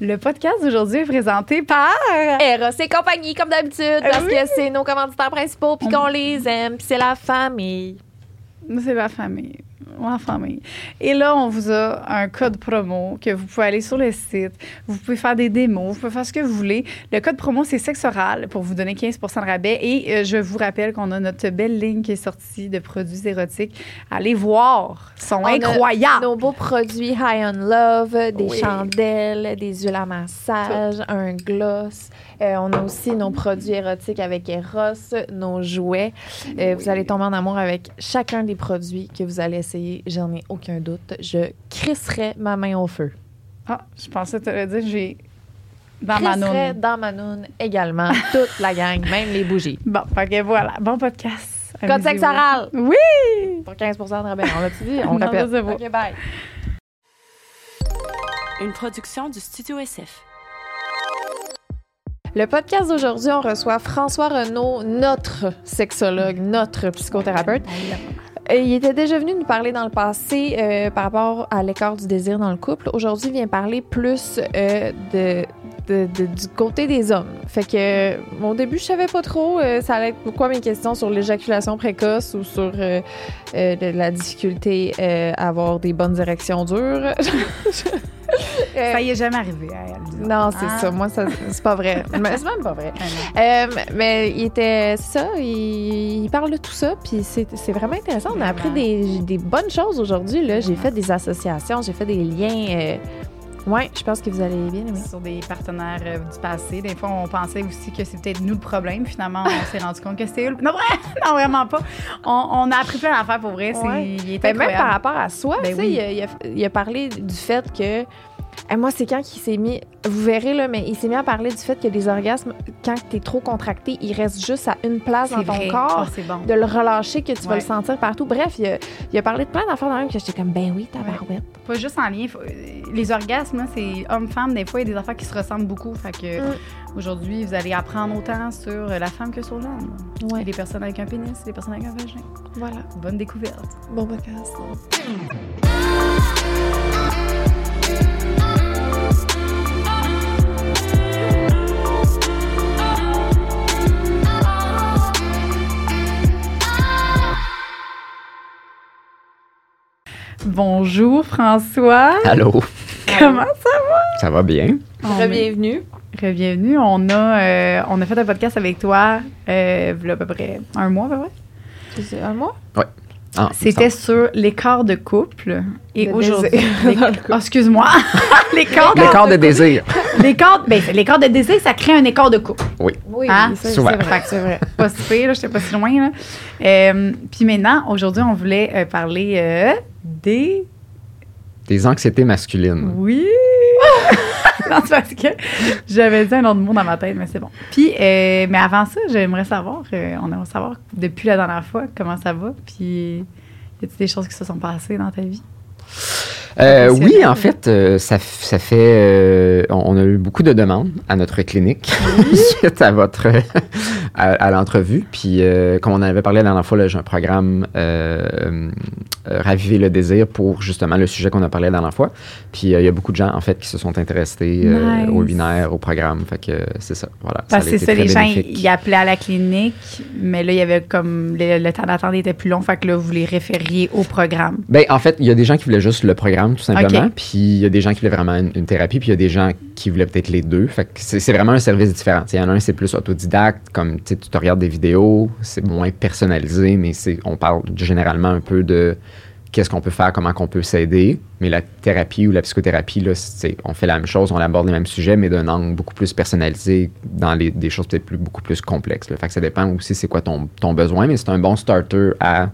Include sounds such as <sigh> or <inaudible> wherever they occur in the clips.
Le podcast d'aujourd'hui est présenté par. Eros et compagnie, comme d'habitude, parce oui. que c'est nos commanditaires principaux, puis qu'on les aime, puis c'est la famille. C'est la famille. La famille. Et là, on vous a un code promo que vous pouvez aller sur le site. Vous pouvez faire des démos, vous pouvez faire ce que vous voulez. Le code promo, c'est sexe oral pour vous donner 15% de rabais. Et euh, je vous rappelle qu'on a notre belle ligne qui est sortie de produits érotiques. Allez voir. Ils sont On incroyables. Nos beaux produits High on Love, des Oui. chandelles, des huiles à massage, un gloss. Euh, on a aussi nos produits érotiques avec Eros, nos jouets. Euh, Vous allez tomber en amour avec chacun des produits que vous allez essayer. J'en ai aucun doute. Je crisserai ma main au feu. Ah, je pensais te le dire, j'ai. Dans ma Crisserai noune. dans ma noune également. <laughs> Toute la gang, même les bougies. Bon, que voilà. Bon podcast. Code sexe oral Oui! pour 15% de rabais. On l'a-tu dit? <laughs> On Non, répète. OK, bye. Une production du Studio SF. Le podcast d'aujourd'hui, on reçoit François Renaud, notre sexologue, notre psychothérapeute. Il était déjà venu nous parler dans le passé euh, par rapport à l'écart du désir dans le couple. Aujourd'hui, il vient parler plus euh, de, de- de- du côté des hommes. Fait que, au début, je savais pas trop. euh, ça allait être pourquoi mes questions sur l'éjaculation précoce ou sur euh, euh, de la difficulté à avoir des bonnes érections dures. <laughs> Ça y est jamais arrivé à elle. disons. non, c'est Ah. ça. Moi, ça, c'est pas vrai. <laughs> C'est même pas vrai. Ah, mais il était ça, il, il parle de tout ça, puis c'est c'est vraiment intéressant. On a appris des, des bonnes choses aujourd'hui. là. J'ai fait des associations, j'ai fait des liens. Ouais, je pense que vous allez bien aimer. Sur des partenaires euh, du passé. Des fois, on pensait aussi que c'est peut-être nous le problème. Finalement, on s'est rendu compte que c'était eux. Non, vrai- <laughs> non, vraiment pas. On, on a appris plein d'affaires pour vrai. C'est, Ouais. il est Ben, même par rapport à soi, Ben oui. il, a, il a- il a parlé du fait que. Eh, moi, c'est quand qu'il s'est mis. Vous verrez, là, mais il s'est mis à parler du fait que les orgasmes, quand tu es trop contracté, ils restent juste à une place dans ton vrai. corps. C'est bon. de le relâcher, que tu vas Ouais. le sentir partout. Bref, il a, il a parlé de plein d'affaires dans même que j'étais comme, ben oui, tabarouette. Pas juste en lien. faut- Les orgasmes, c'est homme-femme. Des fois, il y a des affaires qui se ressemblent beaucoup. Fait que Mm. aujourd'hui, vous allez apprendre autant sur la femme que sur l'homme. Ouais. Et les personnes avec un pénis, et les personnes avec un vagin. Voilà. Bonne découverte. Bon podcast. Bonjour, François. Allô, Comment ça ça va bien? va? Bienvenue. Bienvenue. On a, euh, on a fait un podcast avec toi euh, il y a à peu près un mois, à peu près. C'est un mois? Ah, C'était sur l'écart de couple. Et <laughs> De aujourd'hui. Ah, excuse-moi. <laughs> l'écart de, L'écart de désir. l'écart, ben, l'écart de désir, ça crée un écart de couple. Oui, Hein? ça, c'est Souvent. vrai, c'est vrai. Pas si pire, là, j'étais pas si loin. Là. Euh, puis maintenant, aujourd'hui, on voulait euh, parler euh, des. Des anxiétés masculines. Oui! <laughs> non, parce que j'avais dit un autre mot dans ma tête, mais c'est bon. Puis, euh, mais avant ça, j'aimerais savoir, euh, on aimerait savoir depuis la dernière fois comment ça va, puis y a-t-il des choses qui se sont passées dans ta vie? Euh, oui, en fait, euh, ça, fait. euh, on a eu beaucoup de demandes à notre clinique <laughs> suite à votre à, à l'entrevue. Puis, comme on en avait parlé la dernière fois, là, j'ai un programme Raviver le désir pour justement le sujet qu'on a parlé la dernière fois. Puis, il y a beaucoup de gens en fait qui se sont intéressés Nice. au webinaire, au programme. Fait que c'est ça. Voilà. Parce que c'est ça, les gens, bénéfique. ils appelaient à la clinique, mais là, il y avait comme. Le, le temps d'attente était plus long, fait que là, vous les référiez au programme. Ben, en fait, il y a des gens qui voulaient juste le programme, tout simplement. Puis il y a des gens qui voulaient vraiment une, une thérapie, puis il y a des gens qui voulaient peut-être les deux. Fait que c'est vraiment un service différent. Il y en a un, c'est plus autodidacte, comme tu te regardes des vidéos, c'est moins personnalisé, mais on parle généralement un peu de qu'est-ce qu'on peut faire, comment qu'on peut s'aider. Mais la thérapie ou la psychothérapie, là, on fait la même chose, on aborde les mêmes sujets, mais d'un angle beaucoup plus personnalisé dans les, des choses peut-être plus, beaucoup plus complexes. là. Fait que ça dépend aussi c'est quoi ton, ton besoin, mais c'est un bon starter à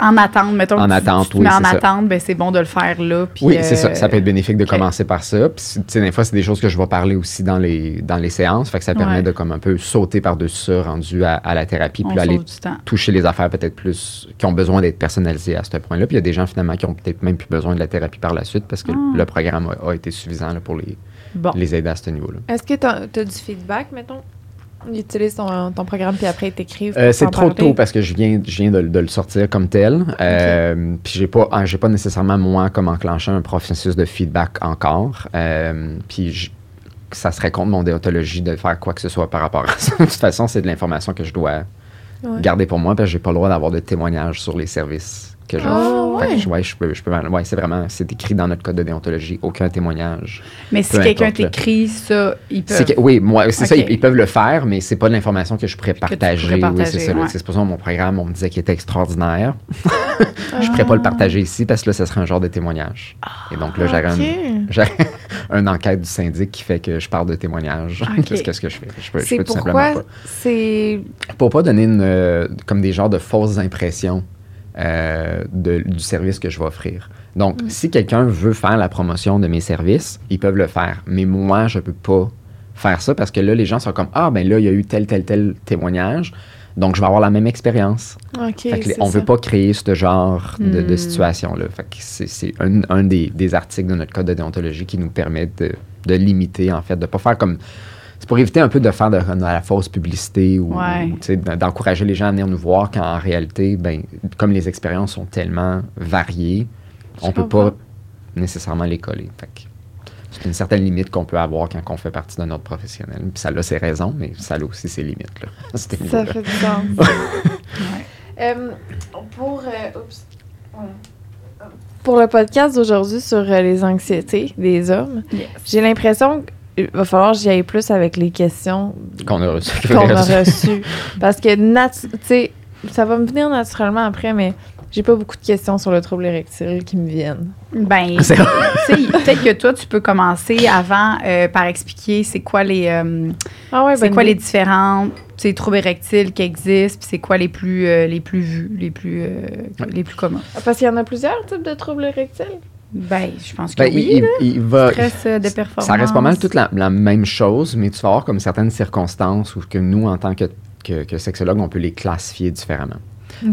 En attente, mettons. En que attente, tu oui, mets en ça. attente, ben c'est bon de le faire là. puis, Oui, euh, c'est ça. Ça peut être bénéfique de commencer par ça. Puis, tu sais, des fois, c'est des choses que je vais parler aussi dans les, dans les séances. Fait que ça permet Ouais. de comme un peu sauter par-dessus ça, rendu à, à la thérapie, On puis aller toucher les affaires peut-être plus, qui ont besoin d'être personnalisées à ce point-là. Puis il y a des gens finalement qui ont peut-être même plus besoin de la thérapie par la suite parce que Ah. le programme a, a été suffisant là, pour les, Bon. les aider à ce niveau-là. Est-ce que tu as, du feedback, mettons? Ils utilisent ton, ton programme, puis après, ils t'écrivent. Euh, c'est trop parler? tôt parce que je viens, je viens de, de le sortir comme tel. Euh, Puis j'ai pas, j'ai pas nécessairement moi comme enclenché un processus de feedback encore. Euh, puis je- ça serait contre mon déontologie de faire quoi que ce soit par rapport à <laughs> ça. de toute façon, c'est de l'information que je dois Ouais. garder pour moi parce que j'ai pas le droit d'avoir de témoignages sur les services que j'offre. Ah, Fait que ouais. je- peux, je peux, ouais, c'est vraiment, c'est écrit dans notre code de déontologie, aucun témoignage. Mais si quelqu'un t'écrit ça, ils peuvent. C'est que- oui, moi, c'est ça, ils, ils peuvent le faire, mais c'est pas de l'information que je pourrais pourrais partager. oui, partager, c'est ouais. C'est pour ça que mon programme, on me disait qu'il était extraordinaire. <laughs> je pourrais pas le partager ici parce que là, ça serait un genre de témoignage. Et donc là, j'aurais Ok. une, j'aurais <laughs> une enquête du syndic qui fait que je parle de témoignage. Qu'est-ce que, je fais? Je peux, je C'est peux tout simplement c'est. pas. Pour pas donner une, euh, comme des genres de fausses impressions euh, de- du service que je vais offrir. Donc, si quelqu'un veut faire la promotion de mes services, ils peuvent le faire. Mais moi, je peux pas faire ça parce que là, les gens sont comme Ah, ben là, il y a eu tel, tel, tel témoignage. Donc, je vais avoir la même expérience. On ça. veut pas créer ce genre de, de Hmm. situation-là. Fait que c'est, un, un des, des articles de notre code de déontologie qui nous permet de, de limiter, en fait, de pas faire comme. C'est pour éviter un peu de faire de, de la fausse publicité ou, Ouais. d'encourager les gens à venir nous voir quand en réalité, ben, comme les expériences sont tellement variées, on Je peut pas nécessairement les coller. C'est une certaine limite qu'on peut avoir quand on fait partie d'un ordre professionnel. Puis ça a ses raisons, mais ça a aussi ses limites. Là, <laughs> Ça fait du sens. <laughs> Euh, pour, euh, pour le podcast d'aujourd'hui sur euh, les anxiétés des hommes, Yes. j'ai l'impression qu'il va falloir que j'y aille plus avec les questions Qu'on a reçu. qu'on a reçues. <laughs> Parce que, tu sais, ça va me venir naturellement après, mais j'ai pas beaucoup de questions sur le trouble érectile qui me viennent. Ben, <laughs> C'est- tu sais, peut-être que toi, tu peux commencer avant euh, par expliquer c'est quoi les, euh, Ah ouais, c'est quoi les différents troubles érectiles qui existent, puis c'est quoi les plus, euh, les plus vus, les plus, euh, les plus communs? Parce qu'il y en a plusieurs types de troubles érectiles. Ben, je pense que Ben, oui. il, il- il va, Stress euh, de performance. ça reste pas mal toute la, la même chose, mais tu vas avoir comme certaines circonstances où que nous, en tant que, que, que sexologues, on peut les classifier différemment.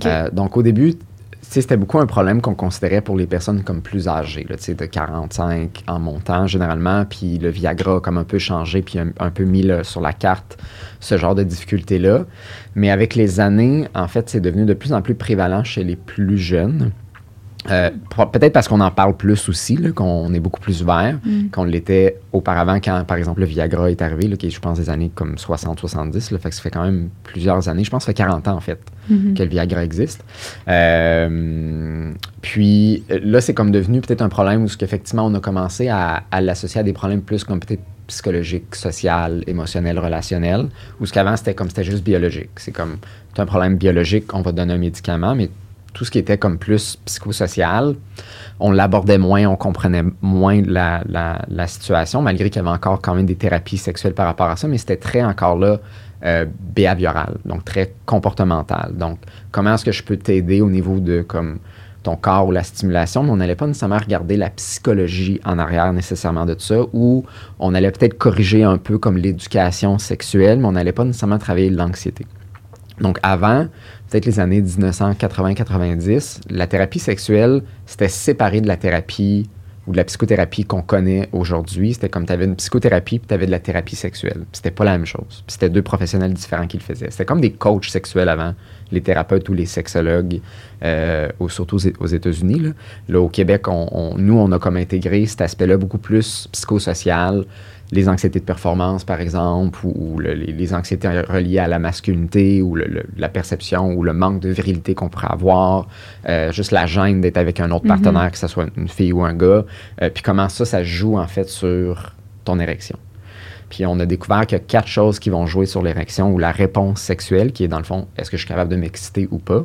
Euh, donc, au début, c'était beaucoup un problème qu'on considérait pour les personnes comme plus âgées, là, de 45 en montant généralement, puis le Viagra a comme un peu changé, puis un, un peu mis là, sur la carte ce genre de difficultés-là. Mais avec les années, en fait, c'est devenu de plus en plus prévalent chez les plus jeunes. Euh, Peut-être parce qu'on en parle plus aussi, qu'on est beaucoup plus ouvert Mm. qu'on l'était auparavant quand, par exemple, le Viagra est arrivé, là, qui est, je pense, des années comme 60-70. là, Fait que ça fait quand même plusieurs années. Je pense que ça fait 40 ans, en fait, Mhm. que le Viagra existe. Euh, puis là, c'est comme devenu peut-être un problème où ce qu'effectivement, on a commencé à, à l'associer à des problèmes plus comme peut-être psychologiques, social, émotionnels, relationnels, où ce qu'avant, c'était comme c'était juste biologique. C'est comme, c'est un problème biologique, on va te donner un médicament, mais tout ce qui était comme plus psychosocial, on l'abordait moins, on comprenait moins la, la- situation, malgré qu'il y avait encore quand même des thérapies sexuelles par rapport à ça, mais c'était très encore là euh, behavioral, donc très comportemental. Donc, comment est-ce que je peux t'aider au niveau de comme ton corps ou la stimulation, mais on n'allait pas nécessairement regarder la psychologie en arrière nécessairement de tout ça, ou on allait peut-être corriger un peu comme l'éducation sexuelle, mais on n'allait pas nécessairement travailler l'anxiété. Donc avant, peut-être les années 1980-90, la thérapie sexuelle, c'était séparé de la thérapie ou de la psychothérapie qu'on connaît aujourd'hui. C'était comme tu avais une psychothérapie puis tu avais de la thérapie sexuelle. C'était pas la même chose. C'était deux professionnels différents qui le faisaient. C'était comme des coachs sexuels avant, les thérapeutes ou les sexologues, euh, surtout aux, États-Unis. Là. Au Québec, nous, on a comme intégré cet aspect-là beaucoup plus psychosocial, les anxiétés de performance, par exemple, ou, ou le- les, les anxiétés reliées à la masculinité, ou le- le- la perception, ou le manque de virilité qu'on pourrait avoir, euh, juste la gêne d'être avec un autre Mhm. partenaire, que ce soit une fille ou un gars, euh, puis comment ça, ça joue en fait sur ton érection. Puis on a découvert qu'il y a quatre choses qui vont jouer sur l'érection ou la réponse sexuelle, qui est dans le fond, est-ce que je suis capable de m'exciter ou pas?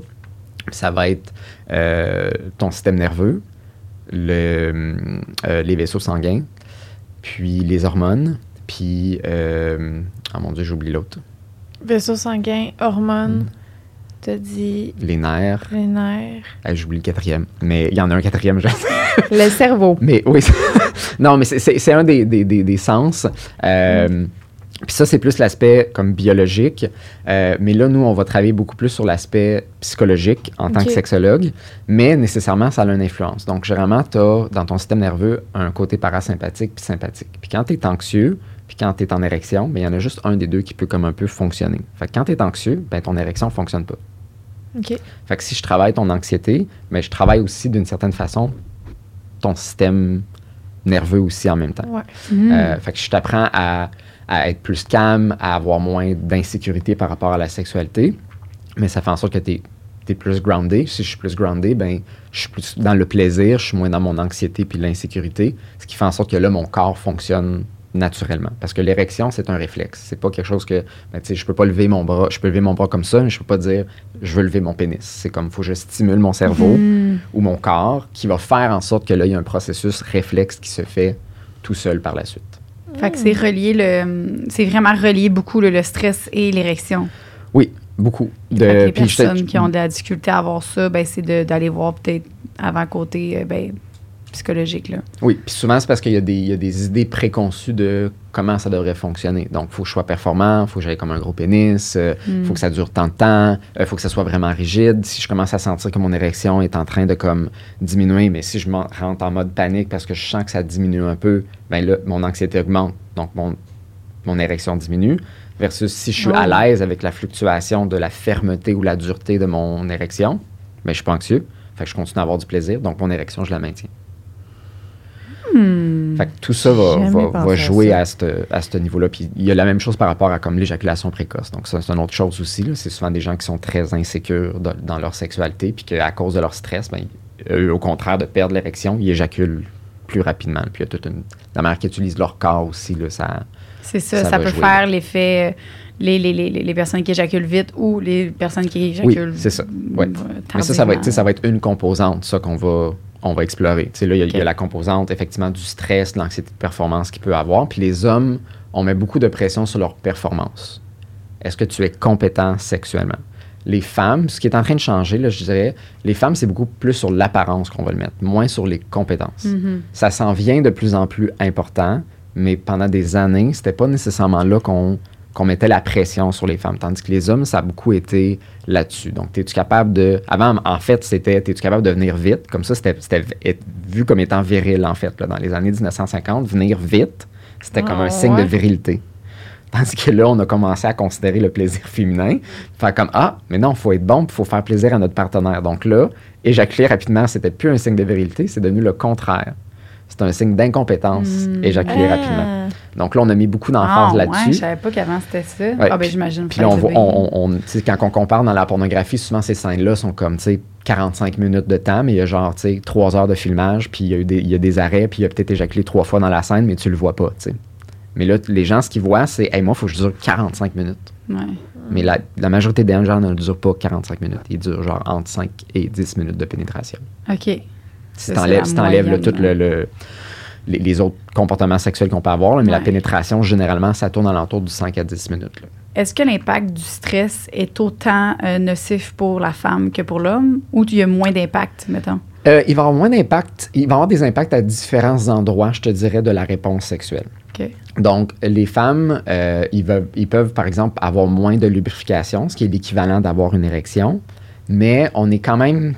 Ça va être euh, ton système nerveux, le, euh, les vaisseaux sanguins, puis les hormones, puis... Euh, oh mon Dieu, j'oublie l'autre. Vaisseau sanguin, hormones, Mm. t'as dit Les nerfs. les nerfs. Eh, j'oublie le quatrième. Mais il y en a un quatrième, je Le cerveau. <laughs> Mais oui, non, mais c'est- un des, des, des, des sens. Euh, Puis ça, c'est plus l'aspect comme biologique. Euh, mais là, nous, on va travailler beaucoup plus sur l'aspect psychologique en tant que sexologue. Mais nécessairement, ça a une influence. Donc, généralement, tu as dans ton système nerveux un côté parasympathique puis sympathique. Puis quand tu es anxieux, puis quand tu es en érection, ben, il y en a juste un des deux qui peut comme un peu fonctionner. Fait que quand tu es anxieux, ben, ton érection ne fonctionne pas. OK. Fait que si je travaille ton anxiété, mais je travaille aussi d'une certaine façon ton système nerveux aussi en même temps. Ouais. Mm. Euh, fait que je t'apprends à, à être plus calme, à avoir moins d'insécurité par rapport à la sexualité, mais ça fait en sorte que tu es, plus groundé. Si je suis plus groundé, ben, je suis plus dans le plaisir, je suis moins dans mon anxiété puis l'insécurité, ce qui fait en sorte que là, mon corps fonctionne naturellement. Parce que l'érection, c'est un réflexe. C'est pas quelque chose que, ben, tu sais, je peux pas lever mon bras, je peux lever mon bras comme ça, mais je peux pas dire, je veux lever mon pénis. C'est comme, faut que je stimule mon cerveau Mm. ou mon corps qui va faire en sorte que là, il y a un processus réflexe qui se fait tout seul par la suite. Fait que c'est relié le. C'est vraiment relié beaucoup le, le stress et l'érection. Oui, beaucoup. De, Fait que les puis je te- personnes qui ont de la difficulté à avoir ça, ben, c'est d'aller voir peut-être avant côté euh, ben, psychologique. Là. Oui, puis souvent, c'est parce qu'il y, a des- il y a des idées préconçues de comment ça devrait fonctionner. Donc, il faut que je sois performant, il faut que j'aille comme un gros pénis, il Mm. faut que ça dure tant de temps, il faut que ça soit vraiment rigide. Si je commence à sentir que mon érection est en train de comme diminuer, mais si je rentre en mode panique parce que je sens que ça diminue un peu, ben là, mon anxiété augmente, donc mon, mon érection diminue. Versus si je suis à l'aise avec la fluctuation de la fermeté ou la dureté de mon érection, ben je suis pas anxieux. Fait que je continue à avoir du plaisir, donc mon érection, je la maintiens. Hmm. Fait que tout ça va, jouer à ce à niveau-là. Puis il y a la même chose par rapport à comme l'éjaculation précoce. Donc ça, c'est une autre chose aussi. C'est souvent des gens qui sont très insécures dans, dans leur sexualité, puis qu'à cause de leur stress, ben, eux, au contraire de perdre l'érection, ils éjaculent plus rapidement. Puis il y a toute une... La manière qu'ils utilisent leur corps aussi, là, ça... C'est ça, Ça peut jouer. faire l'effet. euh, Les, les, les, les personnes qui éjaculent vite ou les personnes qui Oui, éjaculent. c'est ça. Ouais. euh, Mais ça, ça va, être, ça va être une composante, ça, qu'on va, on va explorer. Tu sais, là, il y, a- y la composante, effectivement, du stress, de l'anxiété de performance qu'il peut avoir. Puis les hommes, on met beaucoup de pression sur leur performance. Est-ce que tu es compétent sexuellement? Les femmes, ce qui est en train de changer, là, je dirais, les femmes, c'est beaucoup plus sur l'apparence qu'on va le mettre, moins sur les compétences. Mhm. Ça s'en vient de plus en plus important, mais pendant des années, c'était pas nécessairement là qu'on qu'on mettait la pression sur les femmes. Tandis que les hommes, ça a beaucoup été là-dessus. Donc, es-tu capable de... Avant, en fait, c'était, es-tu capable de venir vite? Comme ça, c'était, vu comme étant viril, en fait. là. Dans les années 1950, venir vite, c'était comme un Ah, signe de virilité. Tandis que là, on a commencé à considérer le plaisir <laughs> féminin. Faire comme, ah, mais non, il faut être bon, il faut faire plaisir à notre partenaire. Donc là, éjaculer rapidement, c'était plus un signe de virilité, c'est devenu le contraire. C'est un signe d'incompétence, Hmm. éjaculer Ah. rapidement. Donc là, on a mis beaucoup d'emphase Ah, ouais, là-dessus. je savais pas qu'avant c'était ça. Ouais, Ah, ben j'imagine. Puis là, on voit- on, on- on- quand on compare dans la pornographie, souvent ces scènes-là sont comme, tu sais, 45 minutes de temps, mais il y a genre, tu sais, 3 heures de filmage, puis il y, a eu des, il y a des arrêts, puis il y a peut-être éjaculé trois fois dans la scène, mais tu le vois pas, tu sais. Mais là, les gens, ce qu'ils voient, c'est, hey, moi, il faut que je dure 45 minutes. Ouais. Mais la, la majorité des gens ne durent pas 45 minutes. Ils durent genre entre 5 et 10 minutes de pénétration. OK. Si si t'enlèves, moyenne, tout le, le- les, les autres comportements sexuels qu'on peut avoir, là, mais la pénétration, généralement, ça tourne alentour du 5 à 10 minutes. Est-ce que l'impact du stress est autant euh, nocif pour la femme que pour l'homme ou il y a moins d'impact, mettons? Euh, il va avoir moins d'impact. Il va avoir des impacts à différents endroits, je te dirais, de la réponse sexuelle. Donc, les femmes, euh, ils, veulent- ils peuvent, par exemple, avoir moins de lubrification, ce qui est l'équivalent d'avoir une érection, mais on est quand même,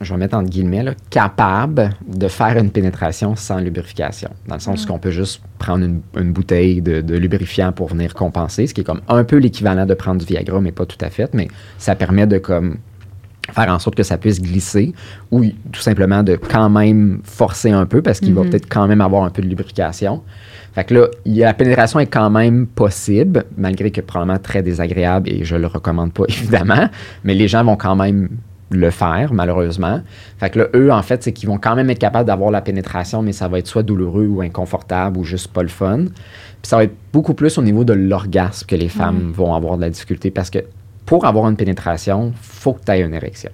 je vais mettre entre guillemets, là, capable de faire une pénétration sans lubrification. Dans le sens qu'on peut juste prendre une, une bouteille de, de lubrifiant pour venir compenser, ce qui est comme un peu l'équivalent de prendre du Viagra, mais pas tout à fait, mais ça permet de comme faire en sorte que ça puisse glisser ou tout simplement de quand même forcer un peu parce qu'il va Mhm. peut-être quand même avoir un peu de lubrification. Fait que là, la pénétration est quand même possible, malgré que probablement très désagréable et je le recommande pas <laughs> évidemment, mais les gens vont quand même le faire, malheureusement. Fait que là, eux, en fait, c'est qu'ils vont quand même être capables d'avoir la pénétration, mais ça va être soit douloureux ou inconfortable ou juste pas le fun. Puis ça va être beaucoup plus au niveau de l'orgasme que les femmes vont avoir de la difficulté parce que pour avoir une pénétration, faut que tu aies une érection.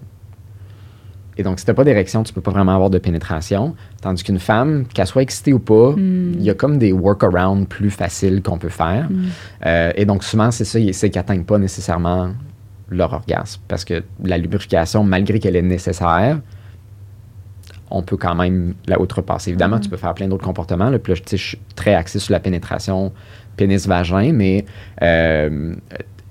Et donc, si tu n'as pas d'érection, tu peux pas vraiment avoir de pénétration. Tandis qu'une femme, qu'elle soit excitée ou pas, il y a comme des workarounds plus faciles qu'on peut faire. Euh, et donc, souvent, c'est ça, c'est qu'ils n'atteignent pas nécessairement leur orgasme. Parce que la lubrification, malgré qu'elle est nécessaire, on peut quand même la outrepasser. Évidemment, tu peux faire plein d'autres comportements. Là, puis là, je- suis très axé sur la pénétration pénis-vagin, mais euh,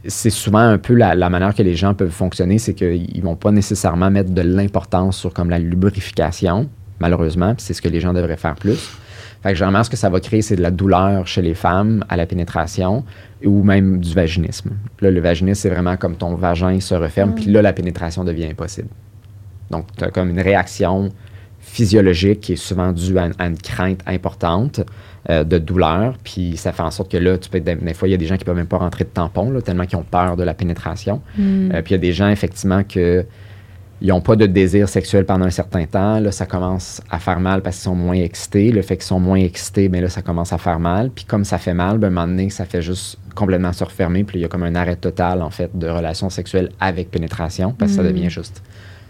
c'est souvent un peu la, la manière que les gens peuvent fonctionner, c'est qu'ils vont pas nécessairement mettre de l'importance sur comme la lubrification, malheureusement, c'est ce que les gens devraient faire plus. Fait que généralement, ce que ça va créer, c'est de la douleur chez les femmes à la pénétration ou même du vaginisme. Là, le vaginisme, c'est vraiment comme ton vagin se referme, puis là, la pénétration devient impossible. Donc, tu as comme une réaction physiologique qui est souvent due à, à une crainte importante euh, de douleur. Puis ça fait en sorte que là, tu peux, des, des fois, il y a des gens qui peuvent même pas rentrer de tampon, là, tellement qu'ils ont peur de la pénétration. Mm. Euh, puis il y a des gens, effectivement, que ils n'ont pas de désir sexuel pendant un certain temps. Là, ça commence à faire mal parce qu'ils sont moins excités. Le fait qu'ils sont moins excités, mais là, ça commence à faire mal. Puis comme ça fait mal, ben, à un moment donné, ça fait juste complètement se refermer. Puis il y a comme un arrêt total, en fait, de relations sexuelles avec pénétration parce que ça Mm. devient juste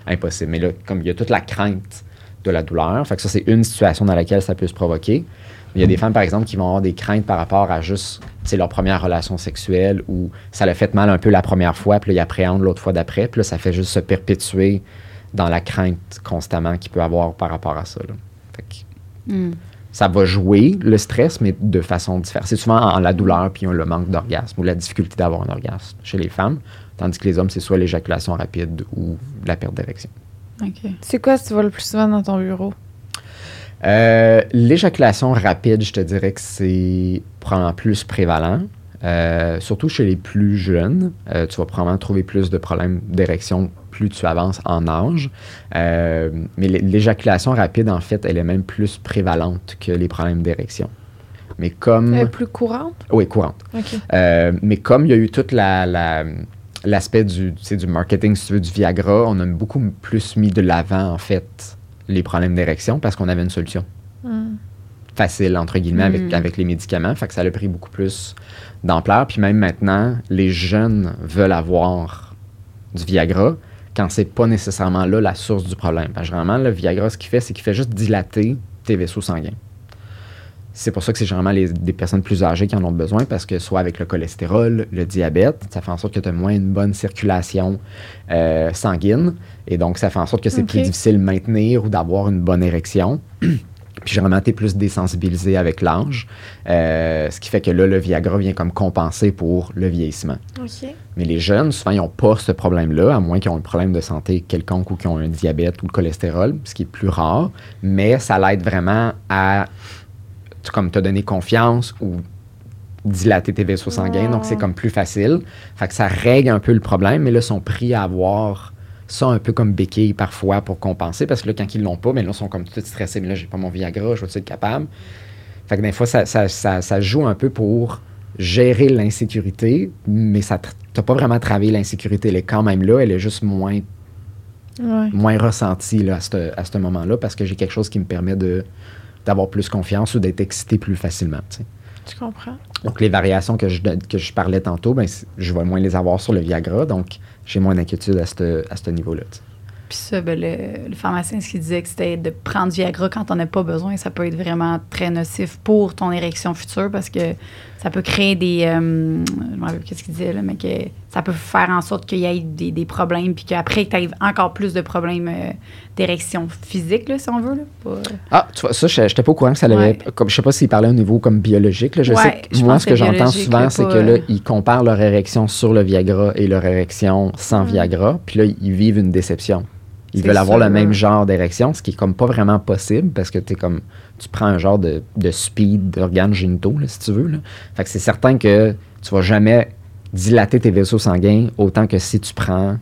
impossible. Mais là, comme il y a toute la crainte de la douleur, fait que ça, c'est une situation dans laquelle ça peut se provoquer. Il y a des femmes, par exemple, qui vont avoir des craintes par rapport à juste sais, leur première relation sexuelle où ça l'a fait mal un peu la première fois, puis là, ils appréhendent l'autre fois d'après, puis là, ça fait juste se perpétuer dans la crainte constamment qu'il peut avoir par rapport à ça. là. Fait que Mm. ça va jouer le stress, mais de façon différente. C'est souvent en, en la douleur puis le manque d'orgasme ou la difficulté d'avoir un orgasme chez les femmes, tandis que les hommes, c'est soit l'éjaculation rapide ou la perte d'érection. OK. C'est quoi ce que tu vois le plus souvent dans ton bureau? Euh, L'éjaculation rapide, je te dirais que c'est probablement plus prévalent. Euh, surtout chez les plus jeunes, Euh, tu vas probablement trouver plus de problèmes d'érection plus tu avances en âge. Euh, mais l'é- l'éjaculation rapide, en fait, elle est même plus prévalente que les problèmes d'érection. Mais comme... Elle est plus courante? Oui, courante. Mais comme il y a eu tout la, la- l'aspect du, tu sais, du marketing, si tu veux, du Viagra, on a beaucoup plus mis de l'avant, en fait, les problèmes d'érection parce qu'on avait une solution Hmm. facile, entre guillemets, avec, Mm. avec les médicaments. Fait que ça a pris beaucoup plus d'ampleur. Puis même maintenant, les jeunes veulent avoir du Viagra quand c'est pas nécessairement là la source du problème. Parce que généralement, le Viagra, ce qu'il fait, c'est qu'il fait juste dilater tes vaisseaux sanguins. C'est pour ça que c'est généralement les, des personnes plus âgées qui en ont besoin parce que soit avec le cholestérol, le diabète, ça fait en sorte que tu as moins une bonne circulation euh, sanguine et donc ça fait en sorte que c'est plus difficile de maintenir ou d'avoir une bonne érection. <clears throat> Puis généralement, tu es plus désensibilisé avec l'âge, euh, ce qui fait que là, le Viagra vient comme compenser pour le vieillissement. Mais les jeunes, souvent, ils n'ont pas ce problème-là, à moins qu'ils aient un problème de santé quelconque ou qu'ils ont un diabète ou le cholestérol, ce qui est plus rare. Mais ça l'aide vraiment à comme te donner confiance ou dilater tes vaisseaux sanguins. Donc, c'est comme plus facile. Fait que ça règle un peu le problème, mais là, ils sont pris à avoir ça un peu comme béquille parfois pour compenser, parce que là, quand ils l'ont pas, mais là, ils sont comme tout stressés. Mais là, j'ai pas mon Viagra, je vais être capable? Fait que des fois, ça, ça, ça, ça joue un peu pour gérer l'insécurité, mais ça t'as pas vraiment travaillé l'insécurité. Elle est quand même là, elle est juste moins, Ouais. moins ressentie là, à ce à ce moment-là parce que j'ai quelque chose qui me permet de d'avoir plus confiance ou d'être excité plus facilement. tu sais. Tu comprends? Donc, les variations que je, que je parlais tantôt, ben, je vais moins les avoir sur le Viagra, donc j'ai moins d'inquiétude à ce à niveau-là. Puis ça, ben, le, le pharmacien, ce qu'il disait, que c'était de prendre du Viagra quand on n'a pas besoin, ça peut être vraiment très nocif pour ton érection future parce que ça peut créer des. euh, je me rappelle qu'est-ce qu'il disait, là, mais que ça peut faire en sorte qu'il y ait des, des problèmes, puis qu'après, tu aies encore plus de problèmes euh, d'érection physique, là, si on veut. Là, pas- Ah, tu vois, ça, je n'étais pas au courant que ça allait. Ouais. Comme, je sais pas s'il parlait au niveau comme biologique. là. Je Ouais, sais que je moi, ce que que j'entends souvent, c'est que là, euh, ils comparent leur érection sur le Viagra et leur érection sans Viagra. Puis là, ils vivent une déception. Ils veulent avoir le même genre d'érection, ce qui est comme pas vraiment possible parce que es comme, tu prends un genre de, de speed d'organes génitaux, là, si tu veux. Là. Fait que c'est certain que tu vas jamais dilater tes vaisseaux sanguins autant que si tu prends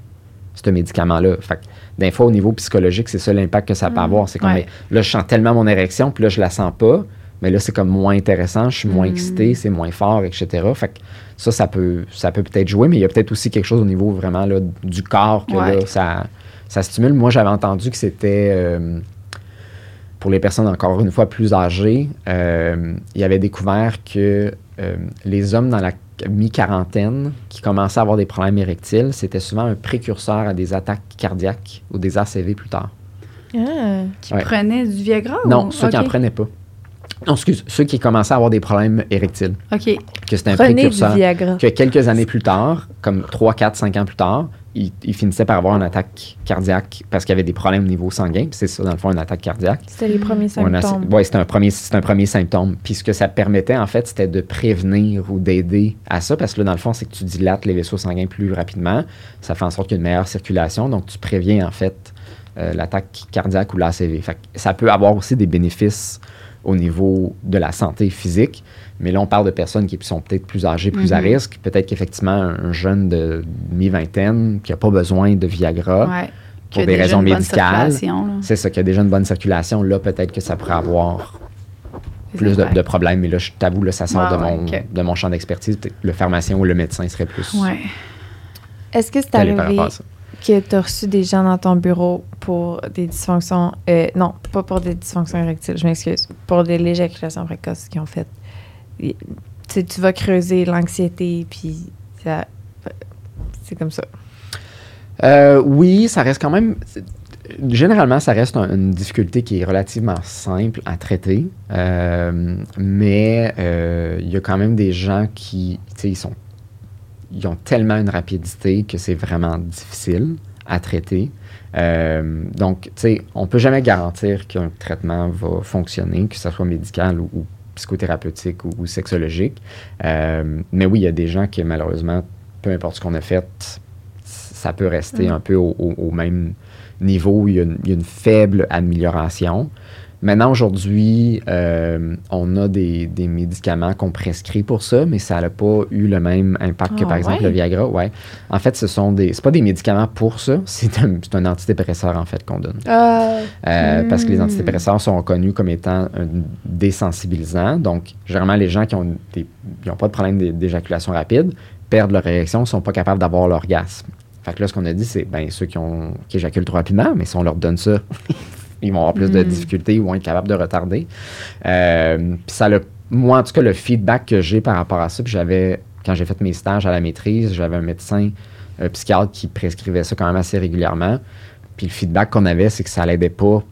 ce médicament-là. Fait que, des fois, au niveau psychologique, c'est ça l'impact que ça peut avoir. C'est comme, Ouais. là, je sens tellement mon érection, puis là, je la sens pas. Mais là, c'est comme moins intéressant, je suis moins Mm. excité, c'est moins fort, etc. Fait que ça, ça peut ça peut peut-être jouer, mais il y a peut-être aussi quelque chose au niveau vraiment là, du corps que Ouais. là, ça, ça stimule. Moi, j'avais entendu que c'était euh, pour les personnes encore une fois plus âgées, euh, il avait découvert que euh, les hommes dans la mi-quarantaine qui commençaient à avoir des problèmes érectiles, c'était souvent un précurseur à des attaques cardiaques ou des ACV plus tard. Ah. Qui Ouais. prenaient du Viagra Non, ou- ceux qui n'en prenaient pas. Non, excuse, ceux qui commençaient à avoir des problèmes érectiles, OK. que c'était un Prenez du précurseur. Viagra. Que quelques années plus tard, comme 3, 4, 5 ans plus tard, ils finissaient par avoir une attaque cardiaque parce qu'il y avait des problèmes au niveau sanguin. C'est ça, dans le fond, une attaque cardiaque. C'était les premiers symptômes. ouais, c'était un premier, c'est un premier symptôme. Puis ce que ça permettait, en fait, c'était de prévenir ou d'aider à ça, parce que là, dans le fond, c'est que tu dilates les vaisseaux sanguins plus rapidement. Ça fait en sorte qu'il y a une meilleure circulation, donc tu préviens, en fait, euh, l'attaque cardiaque ou l'ACV. Ça peut avoir aussi des bénéfices au niveau de la santé physique, mais là, on parle de personnes qui sont peut-être plus âgées, plus à Mhm. risque. Peut-être qu'effectivement, un jeune de mi-vingtaine qui n'a pas besoin de Viagra, Ouais. Pour a des raisons médicales. C'est ça, qu'il y a déjà une bonne circulation. Là, peut-être que ça pourrait avoir Des plus de, problèmes. Mais là, je t'avoue, là, ça sort de, mon, de mon champ d'expertise. Peut-être Le pharmacien ou le médecin serait plus Ouais. Est-ce que c'est arrivé que tu as reçu des gens dans ton bureau pour des dysfonctions. euh, non, pas pour des dysfonctions érectiles, je m'excuse. Pour de l'éjaculation précoce qui ont fait? Tu vas creuser l'anxiété, puis ça- c'est comme ça. Euh, oui, ça reste quand même. Généralement, ça reste un- une difficulté qui est relativement simple à traiter, Euh, mais euh, il y a quand même des gens qui, tu sais, ils sont, ils ont tellement une rapidité que c'est vraiment difficile à traiter. Donc, tu sais, on peut jamais garantir qu'un traitement va fonctionner, que ce soit médical ou, ou psychothérapeutique ou, ou sexologique. Euh, mais oui, il y a des gens qui, malheureusement, peu importe ce qu'on a fait, ça peut rester Mm. un peu au, au- au même niveau. Il y, a une, il y a une faible amélioration. Maintenant, aujourd'hui, euh, on a des, des médicaments qu'on prescrit pour ça, mais ça n'a pas eu le même impact que, Ah, par exemple, le Viagra. Ouais. En fait, ce sont des. C'est pas des médicaments pour ça, c'est un, c'est un antidépresseur, en fait, qu'on donne. Euh, Parce que les antidépresseurs sont reconnus comme étant un désensibilisant. Donc, généralement, les gens qui ont, des, qui ont pas de problème d'é- d'éjaculation rapide perdent leur érection, sont pas capables d'avoir l'orgasme. Fait que là, ce qu'on a dit, c'est ben, ceux qui, ont, qui éjaculent trop rapidement, mais si on leur donne ça, ils vont avoir plus de Mm. difficultés, ils vont être capables de retarder. Euh, puis ça le, moi, en tout cas, le feedback que j'ai par rapport à ça, puis j'avais, quand j'ai fait mes stages à la maîtrise, j'avais un médecin, un psychiatre qui prescrivait ça quand même assez régulièrement. Puis le feedback qu'on avait, c'est que ça l'aidait pas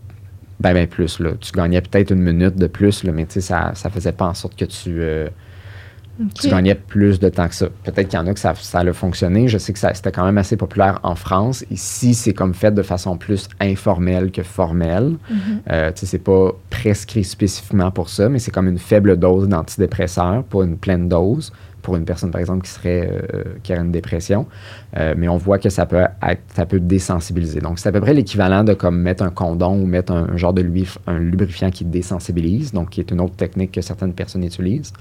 ben, ben plus. Là. Tu gagnais peut-être une minute de plus, là, mais ça, ça faisait pas en sorte que tu, euh, tu Ok. gagnais plus de temps que ça. Peut-être qu'il y en a que ça, ça a fonctionné. Je sais que ça, c'était quand même assez populaire en France. Ici, c'est comme fait de façon plus informelle que formelle. Euh, tu sais, c'est pas prescrit spécifiquement pour ça, mais c'est comme une faible dose d'antidépresseur, pas une pleine dose pour une personne, par exemple, qui serait euh, qui aurait une dépression. Euh, mais on voit que ça peut être, ça peut désensibiliser. Donc, c'est à peu près l'équivalent de comme mettre un condom ou mettre un, genre de un lubrifiant qui désensibilise, donc qui est une autre technique que certaines personnes utilisent.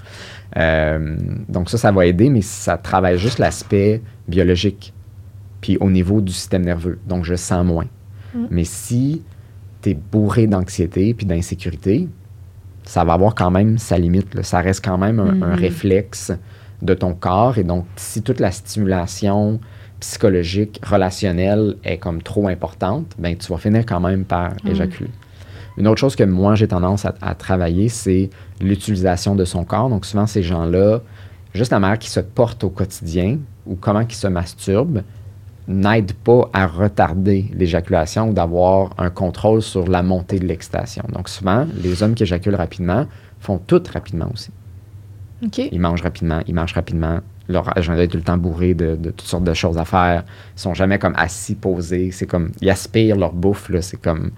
Euh, donc ça, ça va aider, mais ça travaille juste l'aspect biologique, puis au niveau du système nerveux. Donc, je sens moins. Mm. Mais si tu es bourré d'anxiété puis d'insécurité, ça va avoir quand même sa limite. là. Ça reste quand même un, un Mhm. réflexe de ton corps. Et donc, si toute la stimulation psychologique, relationnelle est comme trop importante, ben tu vas finir quand même par Mhm. éjaculer. Une autre chose que moi, j'ai tendance à, à travailler, c'est l'utilisation de son corps. Donc, souvent, ces gens-là, juste la manière qu'ils se portent au quotidien ou comment ils se masturbent, n'aide pas à retarder l'éjaculation ou d'avoir un contrôle sur la montée de l'excitation. Donc souvent, les hommes qui éjaculent rapidement font tout rapidement aussi. Ils mangent rapidement, ils mangent rapidement. Leur agenda est tout le temps bourré de, toutes sortes de choses à faire. Ils sont jamais comme assis, posés. C'est comme, ils aspirent leur bouffe. C'est comme,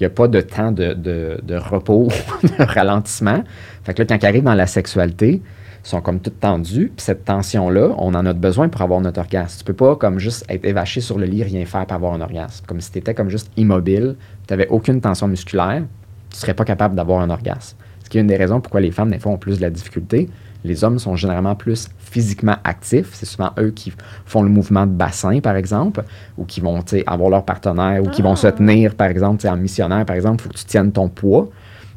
il n'y a pas de temps de, de- de repos, <laughs> de ralentissement. Fait que là, quand ils arrivent dans la sexualité, ils sont comme tout tendus. Puis cette tension-là, on en a besoin pour avoir notre orgasme. Tu peux pas comme juste être évaché sur le lit, rien faire pour avoir un orgasme. Comme si tu étais comme juste immobile, tu n'avais aucune tension musculaire, tu serais pas capable d'avoir un orgasme. Ce qui est une des raisons pourquoi les femmes, des fois, ont plus de la difficulté. Les hommes sont généralement plus physiquement actifs. C'est souvent eux qui font le mouvement de bassin, par exemple, ou qui vont avoir leur partenaire, ou qui vont se tenir, par exemple, en missionnaire, par exemple, il faut que tu tiennes ton poids.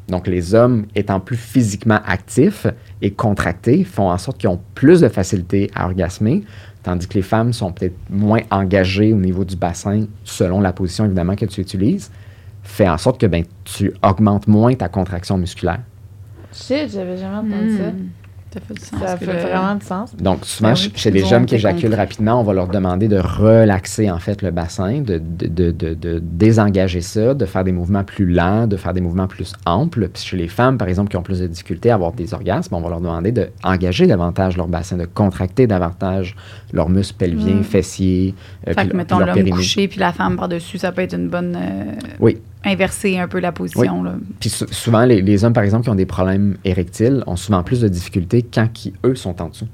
Donc, les hommes étant plus physiquement actifs et contractés font en sorte qu'ils ont plus de facilité à orgasmer, tandis que les femmes sont peut-être moins engagées au niveau du bassin, selon la position évidemment que tu utilises, fait en sorte que ben, tu augmentes moins ta contraction musculaire. Shit, j'avais jamais entendu ça. Ça fait du sens. Ça que fait le- vraiment du sens. Donc, souvent, Ben oui, chez les jeunes qui éjaculent rapidement, on va leur demander de relaxer en fait le bassin, de, de, de- de- de désengager ça, de faire des mouvements plus lents, de faire des mouvements plus amples. Puis chez les femmes, par exemple, qui ont plus de difficultés à avoir des orgasmes, on va leur demander d'engager davantage leur bassin, de contracter davantage leurs muscles pelviens, Mm. fessiers, euh, Fait puis que, leur- mettons, l'homme couché puis la femme par-dessus, ça peut être une bonne. euh, Oui. Inverser un peu la position. Là. Puis sou- souvent, les, les hommes, par exemple, qui ont des problèmes érectiles, ont souvent plus de difficultés quand qui, eux, sont en dessous.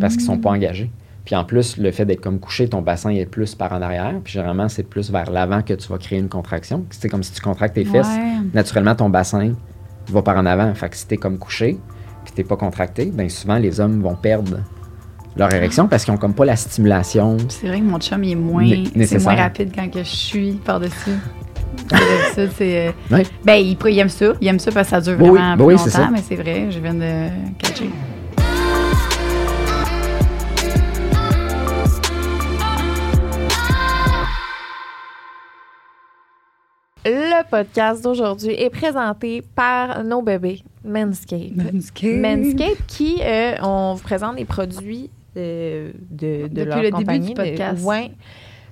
Parce qu'ils sont pas engagés. Puis en plus, le fait d'être comme couché, ton bassin est plus par en arrière. Puis généralement, c'est plus vers l'avant que tu vas créer une contraction. C'est comme si tu contractes tes fesses. Ouais. Naturellement, ton bassin va par en avant. Fait que si t'es comme couché, puis t'es pas contracté, bien souvent, les hommes vont perdre leur érection parce qu'ils ont comme pas la stimulation. C'est vrai que mon chum, il est moins, c'est moins rapide quand que je suis par-dessus. <laughs> C'est. euh, Ouais. Ben, il, il aime ça. Il aime ça parce que ça dure Oui, oui. vraiment plus oui, c'est longtemps, ça. mais c'est vrai, je viens de catcher. Le podcast d'aujourd'hui est présenté par nos bébés, Manscaped. Manscaped qui, euh, on vous présente des produits euh, de, de Depuis leur le début compagnie. du de- podcast. ouais.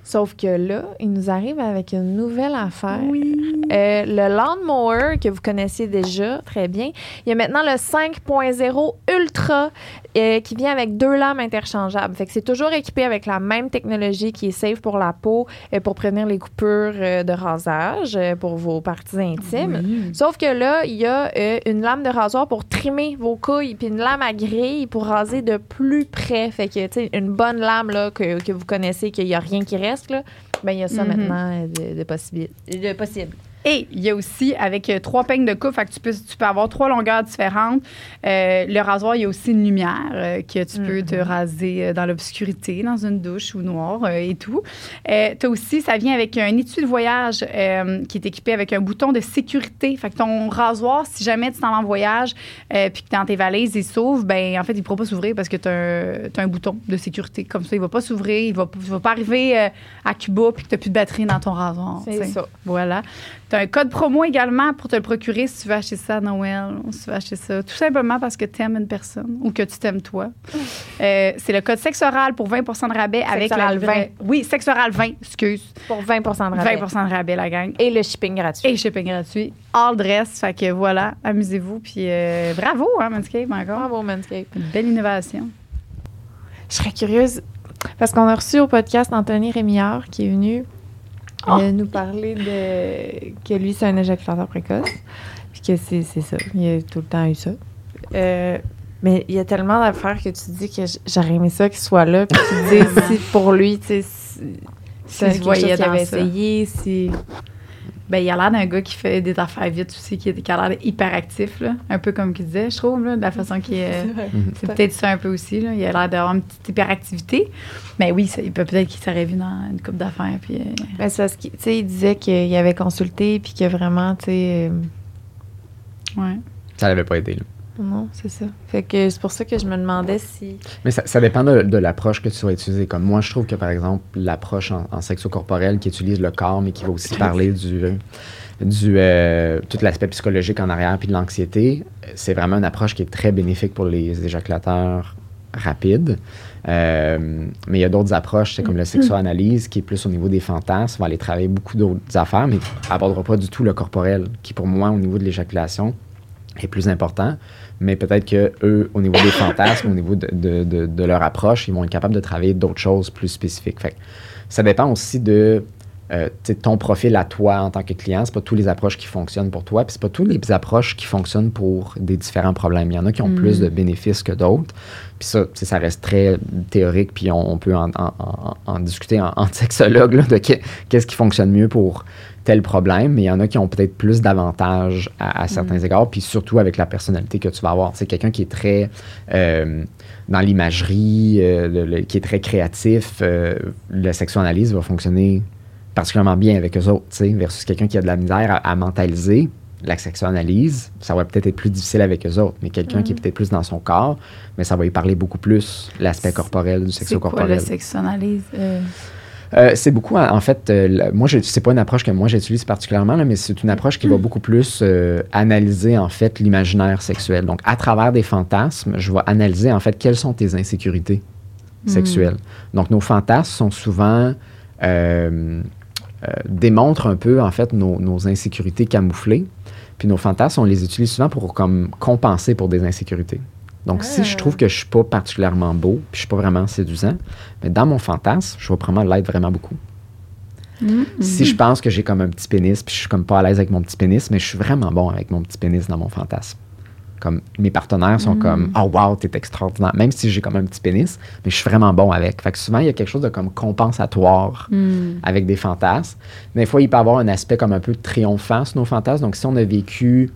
Sauf que là, il nous arrive avec une nouvelle affaire. Oui. Euh, le Lawnmower, que vous connaissiez déjà très bien, il y a maintenant le 5.0 Ultra euh, qui vient avec deux lames interchangeables. Fait que c'est toujours équipé avec la même technologie qui est safe pour la peau, euh, pour prévenir les coupures euh, de rasage pour vos parties intimes. Oui. Sauf que là, il y a une lame de rasoir pour trimer vos couilles, puis une lame à grille pour raser de plus près. Fait que, tu sais, une bonne lame là, que, que vous connaissez, qu'il n'y a rien qui reste, là, ben, il y a ça Mhm. maintenant euh, de, de, possibi- de possible. Et il y a aussi, avec euh, trois peignes de coupe, fait que tu peux, tu peux avoir trois longueurs différentes. Euh, le rasoir, il y a aussi une lumière euh, que tu peux te raser euh, dans l'obscurité, dans une douche ou noire euh, et tout. Tu as aussi, ça vient avec un étui de voyage qui est équipé avec un bouton de sécurité. Fait que ton rasoir, si jamais tu t'en vas en voyage puis que dans tes valises, il s'ouvre, ben en fait, il ne pourra pas s'ouvrir parce que tu as, un bouton de sécurité. Comme ça, il ne va pas s'ouvrir, il ne va, pas arriver à Cuba puis que tu n'as plus de batterie dans ton rasoir. C'est ça. Voilà. Tu as un code promo également pour te le procurer si tu veux acheter ça à Noël ou si tu veux acheter ça tout simplement parce que tu aimes une personne ou que tu t'aimes toi. <laughs> Euh, c'est le code sexoral pour 20% de rabais avec la Sexoral vraie- Oui, sexoral 20, excuse. Pour 20% de rabais. 20% de rabais, la gang. Et le shipping gratuit. Et shipping gratuit. All dress. Fait que voilà, amusez-vous. Puis euh, bravo, hein, Manscaped, encore. Bravo, Manscaped. Une belle innovation. Je serais curieuse, parce qu'on a reçu au podcast Anthony Rémillard qui est venu Oh. euh, nous parler de que lui, c'est un éjaculateur précoce. Puis que c'est c'est ça. Il a tout le temps eu ça. Euh, mais il y a tellement d'affaires que tu dis que j'aurais aimé ça qu'il soit là. Puis qu'il dise <laughs> si pour lui, tu sais, si- se quelque chose qu'il avait ça. essayé. Si... Ben, il a l'air d'un gars qui fait des affaires vite aussi, qui, qui a l'air hyper actif, là. un peu comme qu'il disait, je trouve, là, de la façon qu'il est. <laughs> C'est peut-être ça un peu aussi. Là. Il a l'air d'avoir une petite hyperactivité. Mais oui, ça, il peut peut-être qu'il s'aurait vu dans une coupe d'affaires. Puis, euh, Ben, c'est parce qu'il tu sais, il disait qu'il avait consulté puis que vraiment, tu sais. euh, ouais. Ça n'avait pas aidé. là. Non, c'est ça. Fait que c'est pour ça que je me demandais si. Mais ça, ça dépend de, de l'approche que tu vas utiliser. Comme moi, je trouve que, par exemple, l'approche en, en sexo-corporel qui utilise le corps, mais qui va aussi parler du, du euh, tout l'aspect psychologique en arrière puis de l'anxiété, c'est vraiment une approche qui est très bénéfique pour les éjaculateurs rapides. Euh, mais il y a d'autres approches, c'est comme le sexo-analyse, qui est plus au niveau des fantasmes, va aller travailler beaucoup d'autres affaires, mais abordera pas du tout le corporel, qui pour moi, au niveau de l'éjaculation, est plus important. Mais peut-être que eux, au niveau des fantasmes, au niveau de, leur approche, ils vont être capables de travailler d'autres choses plus spécifiques. Fait ça dépend aussi de euh, ton profil à toi en tant que client. C'est pas toutes les approches qui fonctionnent pour toi, puis c'est pas toutes les approches qui fonctionnent pour des différents problèmes. Il y en a qui ont Mm. plus de bénéfices que d'autres. Puis ça, ça reste très théorique, puis on, on peut en, en- en- en discuter en, sexologue là, de que- qu'est-ce qui fonctionne mieux pour tel problème, mais il y en a qui ont peut-être plus d'avantages à, à certains égards, puis surtout avec la personnalité que tu vas avoir. C'est quelqu'un qui est très euh, dans l'imagerie, euh, qui est très créatif, le sexo-analyse va fonctionner particulièrement bien avec eux autres, tu sais, versus quelqu'un qui a de la misère à, à mentaliser. La sexo-analyse, ça va peut-être être plus difficile avec eux autres, mais quelqu'un qui est peut-être plus dans son corps, mais ça va y parler beaucoup plus l'aspect corporel du C'est quoi sexo-corporel. le sexo-analyse? Euh, Euh, c'est beaucoup, en fait, euh, la- moi, c'est pas une approche que moi j'utilise particulièrement, là, mais c'est une approche qui va beaucoup plus euh, analyser, en fait, l'imaginaire sexuel. Donc, à travers des fantasmes, je vais analyser, en fait, quelles sont tes insécurités sexuelles. Donc, nos fantasmes sont souvent. Euh, démontrent un peu, en fait, nos, nos insécurités camouflées. Puis nos fantasmes, on les utilise souvent pour comme compenser pour des insécurités. Donc, si je trouve que je suis pas particulièrement beau, puis je suis pas vraiment séduisant, mais dans mon fantasme, je vais probablement l'être vraiment beaucoup. Si je pense que j'ai comme un petit pénis, puis je suis comme pas à l'aise avec mon petit pénis, mais je suis vraiment bon avec mon petit pénis dans mon fantasme. Comme mes partenaires sont comme Oh wow, t'es extraordinaire. Même si j'ai comme un petit pénis, mais je suis vraiment bon avec. Fait que souvent, il y a quelque chose de comme compensatoire avec des fantasmes. Des fois, il peut y avoir un aspect comme un peu triomphant sur nos fantasmes. Donc, si on a vécu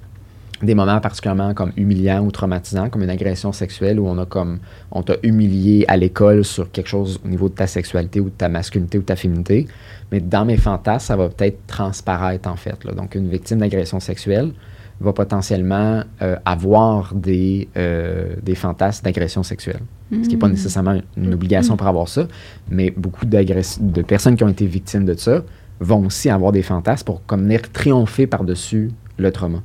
des moments particulièrement comme humiliants ou traumatisants, comme une agression sexuelle où on a comme on t'a humilié à l'école sur quelque chose au niveau de ta sexualité ou de ta masculinité ou de ta féminité. Mais dans mes fantasmes, ça va peut-être transparaître en fait. là. Donc une victime d'agression sexuelle va potentiellement euh, avoir des, euh, des fantasmes d'agression sexuelle. Ce qui n'est pas nécessairement une obligation pour avoir ça, mais beaucoup de personnes qui ont été victimes de ça vont aussi avoir des fantasmes pour comme venir triompher par-dessus le trauma.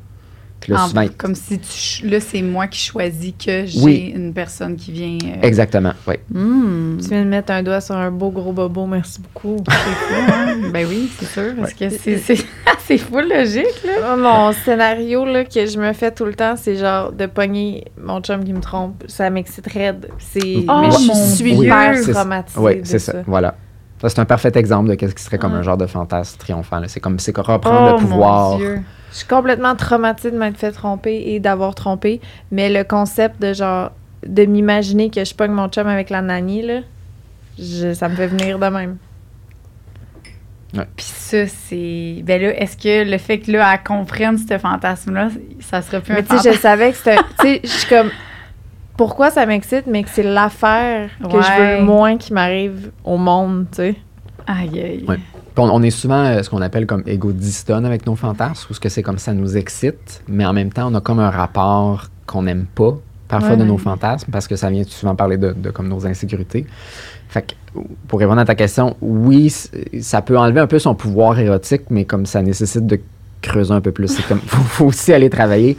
Là, En- souvent, comme si tu là, c'est moi qui choisis que j'ai Oui. une personne qui vient. euh, Exactement, oui. Hmm. Tu viens de mettre un doigt sur un beau gros bobo, merci beaucoup. C'est fou, hein? <laughs> ben oui, c'est sûr. Parce que c'est, c'est, <laughs> c'est full logique, là. Moi, mon scénario là, que je me fais tout le temps, c'est genre de pogner mon chum qui me trompe. Ça m'excite raide. C'est... Oh, mais je mon suis hyper traumatisée Oui, c'est ça. Voilà. Ça, c'est un parfait exemple de ce qui serait comme Ouais. un genre de fantasme triomphant. là. C'est comme c'est reprendre Oh, le pouvoir. mon Dieu. Je suis complètement traumatisée de m'être fait tromper et d'avoir trompé. Mais le concept de genre de m'imaginer que je pogne mon chum avec la nanny, là, je- ça me fait venir de même. Puis ça, c'est. Ben là, est-ce que le fait que là, elle comprenne ce fantasme-là, ça serait plus Mais un tu sais, je savais que c'était. <laughs> Tu sais, je suis comme. Pourquoi ça m'excite, mais que c'est l'affaire que je veux moins qui m'arrive au monde, tu sais. Aïe, aïe. Ouais. On, on est souvent euh, ce qu'on appelle comme égo dystone avec nos fantasmes, ou ce que c'est comme ça nous excite, mais en même temps, on a comme un rapport qu'on n'aime pas parfois Ouais. de nos fantasmes, parce que ça vient souvent parler de, de comme nos insécurités. Fait que, pour répondre à ta question, oui, ça peut enlever un peu son pouvoir érotique, mais comme ça nécessite de creuser un peu plus. C'est comme, <laughs> faut, faut aussi aller travailler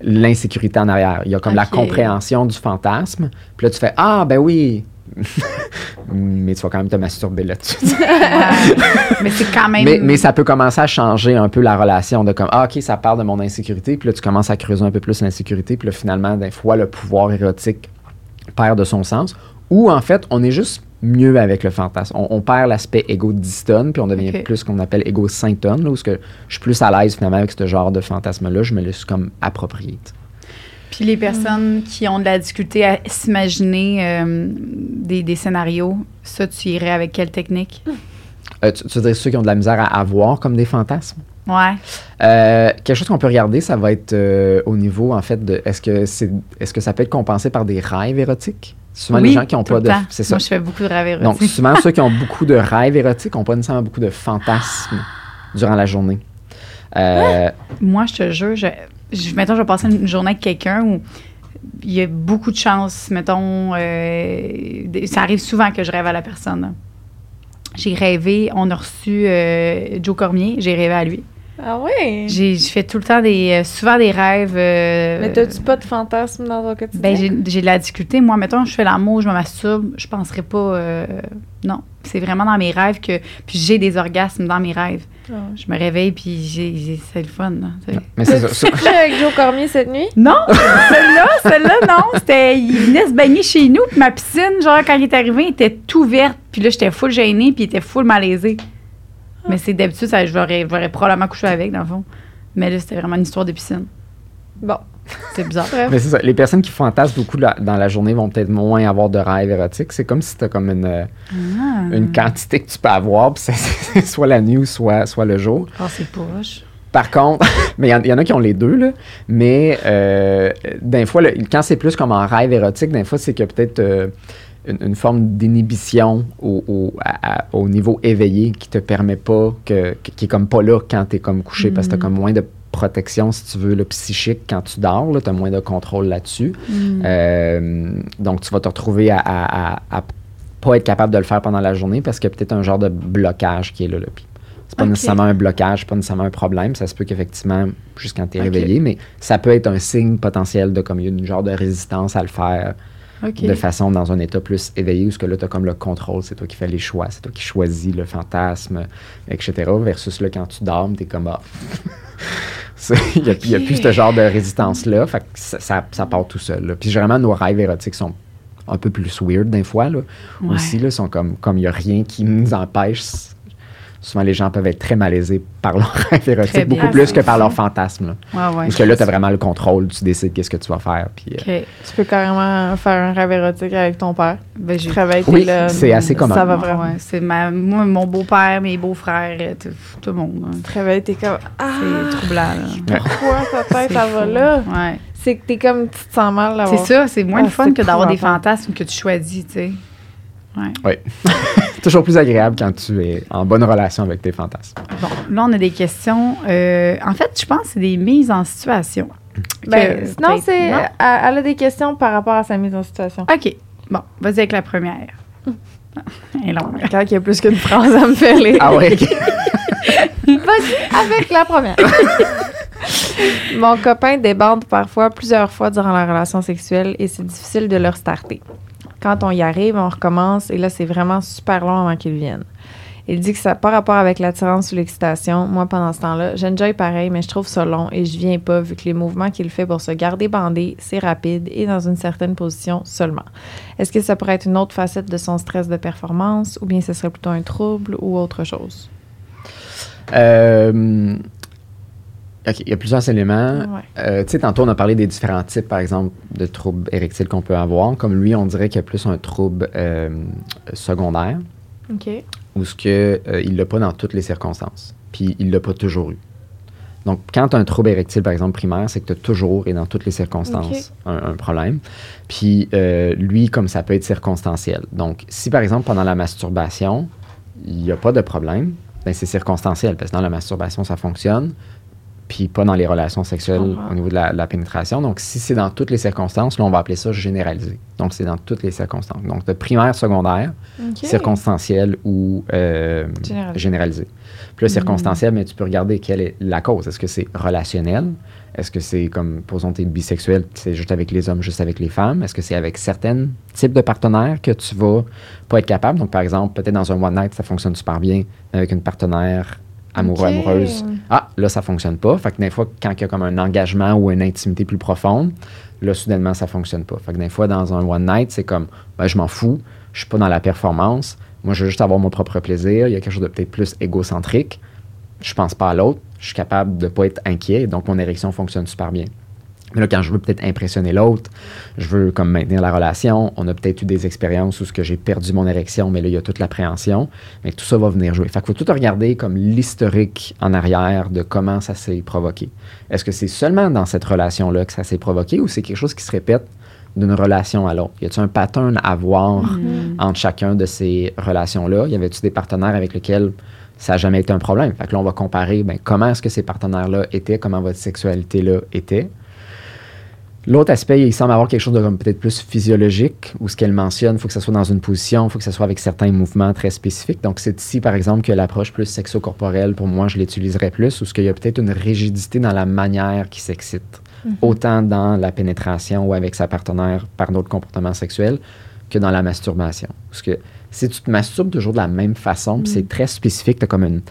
l'insécurité en arrière. Il y a comme la compréhension du fantasme, puis là, tu fais, ah, ben oui, <laughs> mais tu vas quand même te masturber là-dessus. <laughs> Mais c'est quand même. Mais, mais ça peut commencer à changer un peu la relation de comme, ah, OK, ça part de mon insécurité, puis là, tu commences à creuser un peu plus l'insécurité, puis là, finalement, des fois, le pouvoir érotique perd de son sens. Ou, en fait, on est juste mieux avec le fantasme. On, on perd l'aspect égo-dystone, puis on devient plus ce qu'on appelle égo-syntone, là, où que je suis plus à l'aise, finalement, avec ce genre de fantasme-là. Je me laisse comme approprié. Puis les personnes qui ont de la difficulté à s'imaginer euh, des, des scénarios, ça, tu irais avec quelle technique? Euh, tu, dire ceux qui ont de la misère à avoir comme des fantasmes? Ouais. Euh, quelque chose qu'on peut regarder, ça va être au niveau, en fait, de est-ce que, c'est, est-ce que ça peut être compensé par des rêves érotiques? Souvent, oui, les gens qui n'ont pas de. C'est ça. Moi, je fais beaucoup de rêves Donc, érotiques. souvent, ceux qui ont <laughs> beaucoup de rêves érotiques n'ont pas nécessairement beaucoup de fantasmes durant la journée. Euh, Moi, je te jure, je, mettons, je vais passer une journée avec quelqu'un où il y a beaucoup de chances, mettons, euh, ça arrive souvent que je rêve à la personne. J'ai rêvé, on a reçu euh, Joe Cormier, j'ai rêvé à lui. Ah ouais? J'ai je fais tout le temps des, euh, souvent des rêves. euh, Mais t'as-tu pas de fantasme dans ton quotidien? ben, j'ai j'ai de la difficulté. Moi, mettons, je fais l'amour, je me masturbe, je penserais pas. euh, non, c'est vraiment dans mes rêves que. Puis j'ai des orgasmes dans mes rêves. Ah. Je me réveille, puis j'ai j'ai- c'est le fun. là, mais c'est ça. <laughs> Avec Joe Cormier cette nuit? Non, celle-là, celle-là, non. C'était, il venait se baigner chez nous, puis ma piscine, genre, quand il est arrivé, elle était tout verte. Puis là, j'étais full gênée, puis il était full malaisé. Mais c'est d'habitude, ça, j'aurais, j'aurais probablement couché avec, dans le fond. Mais là, c'était vraiment une histoire de piscine. Bon. C'est bizarre. Mais c'est ça. Les personnes qui fantasment beaucoup la- dans la journée vont peut-être moins avoir de rêves érotiques. C'est comme si tu comme une, Ah. une quantité que tu peux avoir, puis c'est- <laughs> soit la nuit ou soit, soit le jour. Oh, c'est poche. Par contre, <laughs> mais il y en- il y, en a qui ont les deux, là. Mais euh, des fois, le- quand c'est plus comme en rêve érotique, des fois, c'est que peut-être euh, une, une forme d'inhibition au, au, à- à- au niveau éveillé qui te permet pas, que, qui est comme pas là quand tu es comme couché, parce que tu as comme moins de protection, si tu veux, le psychique quand tu dors, tu as moins de contrôle là-dessus. Euh, donc, tu vas te retrouver à, à, à- à pas être capable de le faire pendant la journée parce qu'il y a peut-être un genre de blocage qui est là. là. C'est pas nécessairement un blocage, pas nécessairement un problème. Ça se peut qu'effectivement, juste quand tu es réveillé, mais ça peut être un signe potentiel de comme il y a une genre de résistance à le faire De façon dans un état plus éveillé où ce que là, tu as comme le contrôle, c'est toi qui fais les choix, c'est toi qui choisis le fantasme, etc. Versus là, quand tu dors, tu es comme ah. <laughs> Il n'y a, plus ce genre de résistance-là. Fait que ça, ça, ça part tout seul. là. Puis généralement, nos rêves érotiques sont un peu plus weird des fois. Là. Ouais. Aussi, là, sont comme comme il n'y a rien qui nous empêche. Souvent les gens peuvent être très malaisés par leur <laughs> rêve érotique, bien. beaucoup plus c'est que par leur fantasme. Là. Ouais, ouais. Parce que là, tu as vraiment le contrôle, tu décides qu'est-ce que tu vas faire. Puis, euh, OK. Tu peux carrément faire un rêve érotique avec ton père. Ben, j'ai travailles, t'es Oui, là. c'est assez commun. Ça va vraiment. ouais. C'est ma, moi, mon beau-père, mes beaux-frères, euh, tout, tout le monde. hein. Tu travailles, t'es comme. Ah! C'est troublant. là. Pourquoi <laughs> ta tête, C'est ça va là? Ouais. C'est que t'es comme. Tu te sens mal C'est ça, c'est moins Ah, le fun que d'avoir des fantasmes que tu choisis, tu sais. Ouais. <laughs> toujours plus agréable quand tu es en bonne relation avec tes fantasmes. Bon, là, on a des questions. euh, en fait, je pense que c'est des mises en situation. Ben, non, c'est. Elle, elle a des questions par rapport à sa mise en situation. OK. Bon, vas-y avec la première. <laughs> Elle est longue. Quand il y a plus qu'une phrase à me faire les. Ah ouais. <laughs> Vas-y avec la première. Mon copain débande parfois plusieurs fois durant la relation sexuelle et c'est difficile de le restarter. Quand on y arrive, on recommence et là, c'est vraiment super long avant qu'il vienne. Il dit que ça n'a pas rapport avec l'attirance ou l'excitation. Moi, pendant ce temps-là, j'enjoy pareil, mais je trouve ça long et je viens pas vu que les mouvements qu'il fait pour se garder bandé, c'est rapide et dans une certaine position seulement. Est-ce que ça pourrait être une autre facette de son stress de performance ou bien ce serait plutôt un trouble ou autre chose? Euh, OK, il y a plusieurs éléments. Ouais. Euh, tu sais, tantôt, on a parlé des différents types, par exemple, de troubles érectiles qu'on peut avoir. Comme lui, on dirait qu'il y a plus un trouble euh, secondaire, OK. ou ce que euh, il l'a pas dans toutes les circonstances. Puis il l'a pas toujours eu. Donc, quand tu as un trouble érectile, par exemple, primaire, c'est que tu as toujours et dans toutes les circonstances un, un problème. Puis euh, lui, comme ça peut être circonstanciel. Donc, si par exemple, pendant la masturbation, il n'y a pas de problème, ben, c'est circonstanciel, parce que dans la masturbation, ça fonctionne, puis pas dans les relations sexuelles comprends. au niveau de la, la pénétration. Donc, si c'est dans toutes les circonstances, là, on va appeler ça généralisé. Donc, c'est dans toutes les circonstances. Donc, de primaire, secondaire, OK. circonstanciel ou euh, Généralisé. généralisé. Puis là, circonstanciel, mais tu peux regarder quelle est la cause. Est-ce que c'est relationnel? Est-ce que c'est comme, posons, t'es bisexuel, c'est juste avec les hommes, juste avec les femmes? Est-ce que c'est avec certains types de partenaires que tu vas pas être capable? Donc, par exemple, peut-être dans un one night, ça fonctionne super bien avec une partenaire amoureux, amoureuse. Ah, là, ça fonctionne pas. Fait que des fois, quand il y a comme un engagement ou une intimité plus profonde, là, soudainement, ça fonctionne pas. Fait que des fois, dans un one night, c'est comme, ben, je m'en fous, je suis pas dans la performance. Moi, je veux juste avoir mon propre plaisir. Il y a quelque chose de peut-être plus égocentrique. Je pense pas à l'autre. Je suis capable de pas être inquiet. Donc, mon érection fonctionne super bien. Mais là, quand je veux peut-être impressionner l'autre, je veux comme maintenir la relation. On a peut-être eu des expériences où ce que j'ai perdu mon érection, mais là, il y a toute l'appréhension. Mais tout ça va venir jouer. Fait qu'il faut tout regarder comme l'historique en arrière de comment ça s'est provoqué. Est-ce que c'est seulement dans cette relation-là que ça s'est provoqué ou c'est quelque chose qui se répète d'une relation à l'autre? Y a-t-il un pattern à voir entre chacun de ces relations-là? Y avait-tu des partenaires avec lesquels ça n'a jamais été un problème? Fait que là, on va comparer ben, comment est-ce que ces partenaires-là étaient, comment votre sexualité-là était? L'autre aspect, il semble avoir quelque chose de comme peut-être plus physiologique, où ce qu'elle mentionne, il faut que ça soit dans une position, il faut que ça soit avec certains mouvements très spécifiques. Donc, c'est ici, par exemple, que l'approche plus sexo-corporelle, pour moi, je l'utiliserais plus, ou ce qu'il y a peut-être une rigidité dans la manière qui s'excite, autant dans la pénétration ou avec sa partenaire par d'autres comportements sexuels que dans la masturbation. Parce que si tu te masturbes toujours de la même façon, c'est très spécifique, tu as comme une-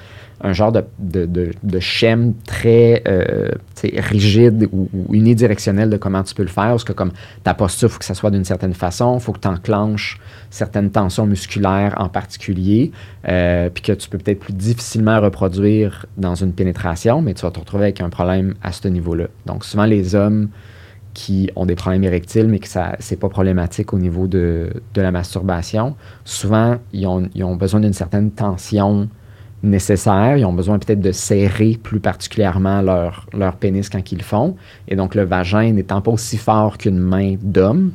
un genre de, de, de, de schème très euh, rigide ou, ou unidirectionnel de comment tu peux le faire. Parce que comme ta posture, il faut que ça soit d'une certaine façon, il faut que tu enclenches certaines tensions musculaires en particulier, euh, puis que tu peux peut-être plus difficilement reproduire dans une pénétration, mais tu vas te retrouver avec un problème à ce niveau-là. Donc souvent les hommes qui ont des problèmes érectiles, mais que ça c'est pas problématique au niveau de, de la masturbation, souvent, ils ont, ils ont besoin d'une certaine tension nécessaire. Ils ont besoin peut-être de serrer plus particulièrement leur, leur pénis quand ils le font. Et donc, le vagin n'étant pas aussi fort qu'une main d'homme,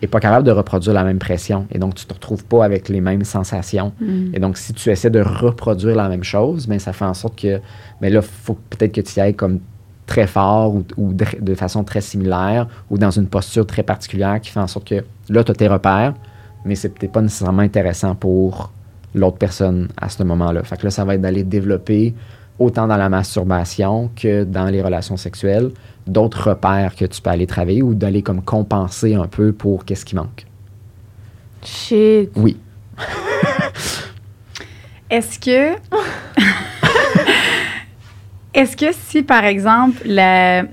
n'est pas capable de reproduire la même pression. Et donc, tu ne te retrouves pas avec les mêmes sensations. Et donc, si tu essaies de reproduire la même chose, ben, ça fait en sorte que, ben là, il faut peut-être que tu y ailles comme très fort ou, ou de, de façon très similaire ou dans une posture très particulière qui fait en sorte que là, tu as tes repères, mais c'est peut-être pas nécessairement intéressant pour l'autre personne à ce moment-là. Fait que là, ça va être d'aller développer autant dans la masturbation que dans les relations sexuelles d'autres repères que tu peux aller travailler ou d'aller comme compenser un peu pour qu'est-ce qui manque. Shit. Oui. Est-ce que. Est-ce que si, par exemple, la.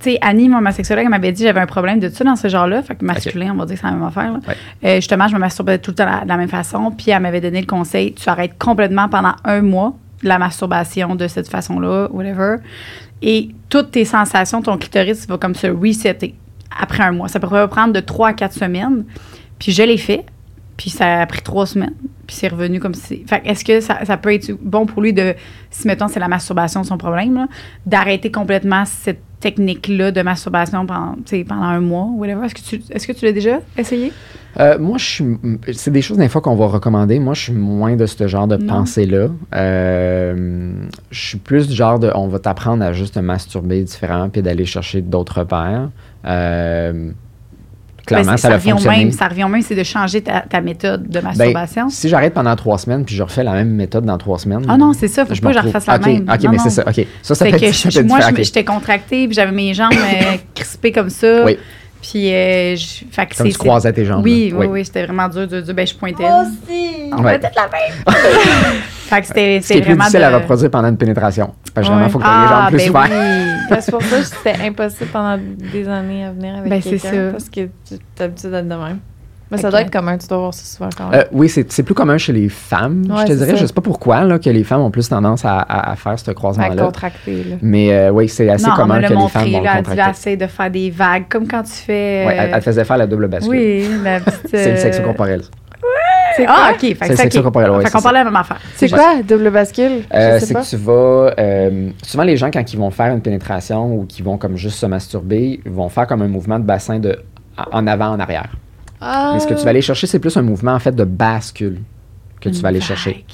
Sais, Annie, moi, ma sexologue, elle m'avait dit j'avais un problème de ça dans ce genre-là. Fait que masculin, on va dire que c'est la même affaire. là. Ouais. Euh, justement, je me masturbais tout le temps de la, de la même façon. Puis elle m'avait donné le conseil tu arrêtes complètement pendant un mois la masturbation de cette façon-là, whatever. Et toutes tes sensations, ton clitoris va comme se resetter après un mois. Ça pourrait prendre de trois à quatre semaines. Puis je l'ai fait. Puis ça a pris trois semaines. Puis c'est revenu comme si. Fait que est-ce que ça, ça peut être bon pour lui de, si mettons c'est la masturbation son problème, là, d'arrêter complètement cette technique-là de masturbation pendant, pendant un mois, whatever? Est-ce que tu, est-ce que tu l'as déjà essayé? Euh, moi, je suis. C'est des choses des fois qu'on va recommander. Moi, je suis moins de ce genre de pensée-là. Euh, je suis plus du genre de. On va t'apprendre à juste te masturber différemment puis d'aller chercher d'autres repères. Euh, clairement, Ben, ça, revient au même, ça revient au même, c'est de changer ta, ta méthode de Ben, masturbation. si j'arrête pendant trois semaines puis je refais la même méthode dans trois semaines. ah non, c'est ça, faut je pas que je refasse la même. Ok, Non, mais c'est ça. Ok. Ça, ça peut que être, ça je- peut être moi, j'étais contractée, puis j'avais mes jambes <coughs> euh, crispées comme ça. Oui. Puis, euh, je, fait que Comme c'est- tu croisais tes jambes. Oui, oui, oui, c'était vraiment dur, dur, dur. Ben, je pointais. aussi! On Ouais. va peut-être la même. <laughs> fait que c'était Ce qui c'est est plus difficile de... à reproduire pendant une pénétration. Parce que généralement, Ouais. il faut que tu aies les Ah, jambes plus ben souvent. oui. <laughs> Ben, c'est pour ça que c'était impossible pendant des années à venir avec Ben, c'est quelqu'un. ça. Parce que tu t'es habitué d'être de même. Mais ça doit être commun, tu dois voir ça souvent quand même. Euh, oui, c'est c'est plus commun chez les femmes, Ouais, je te dirais. ça. Je sais pas pourquoi là, que les femmes ont plus tendance à, à- à faire ce à croisement-là. contracter, là. Mais euh, oui, c'est assez non, commun que l'a les montré, femmes vont là, le elle contracter. essaie de faire des vagues, comme quand tu fais... Ouais, elle, euh, elle faisait faire la double bascule. Oui, la <laughs> petite... C'est le euh, sexe corporel. C'est Ah, quoi? OK. C'est le c'est sexe OK. corporel, ouais, Fait c'est qu'on ça. la même affaire. C'est quoi, double bascule? Euh, Je sais c'est pas. que tu vas. euh, souvent, les gens, quand ils vont faire une pénétration ou qu'ils vont comme juste se masturber, ils vont faire comme un mouvement de bassin de en avant, en arrière. Ah. Mais ce que tu vas aller chercher, c'est plus un mouvement en fait de bascule que tu vas aller chercher.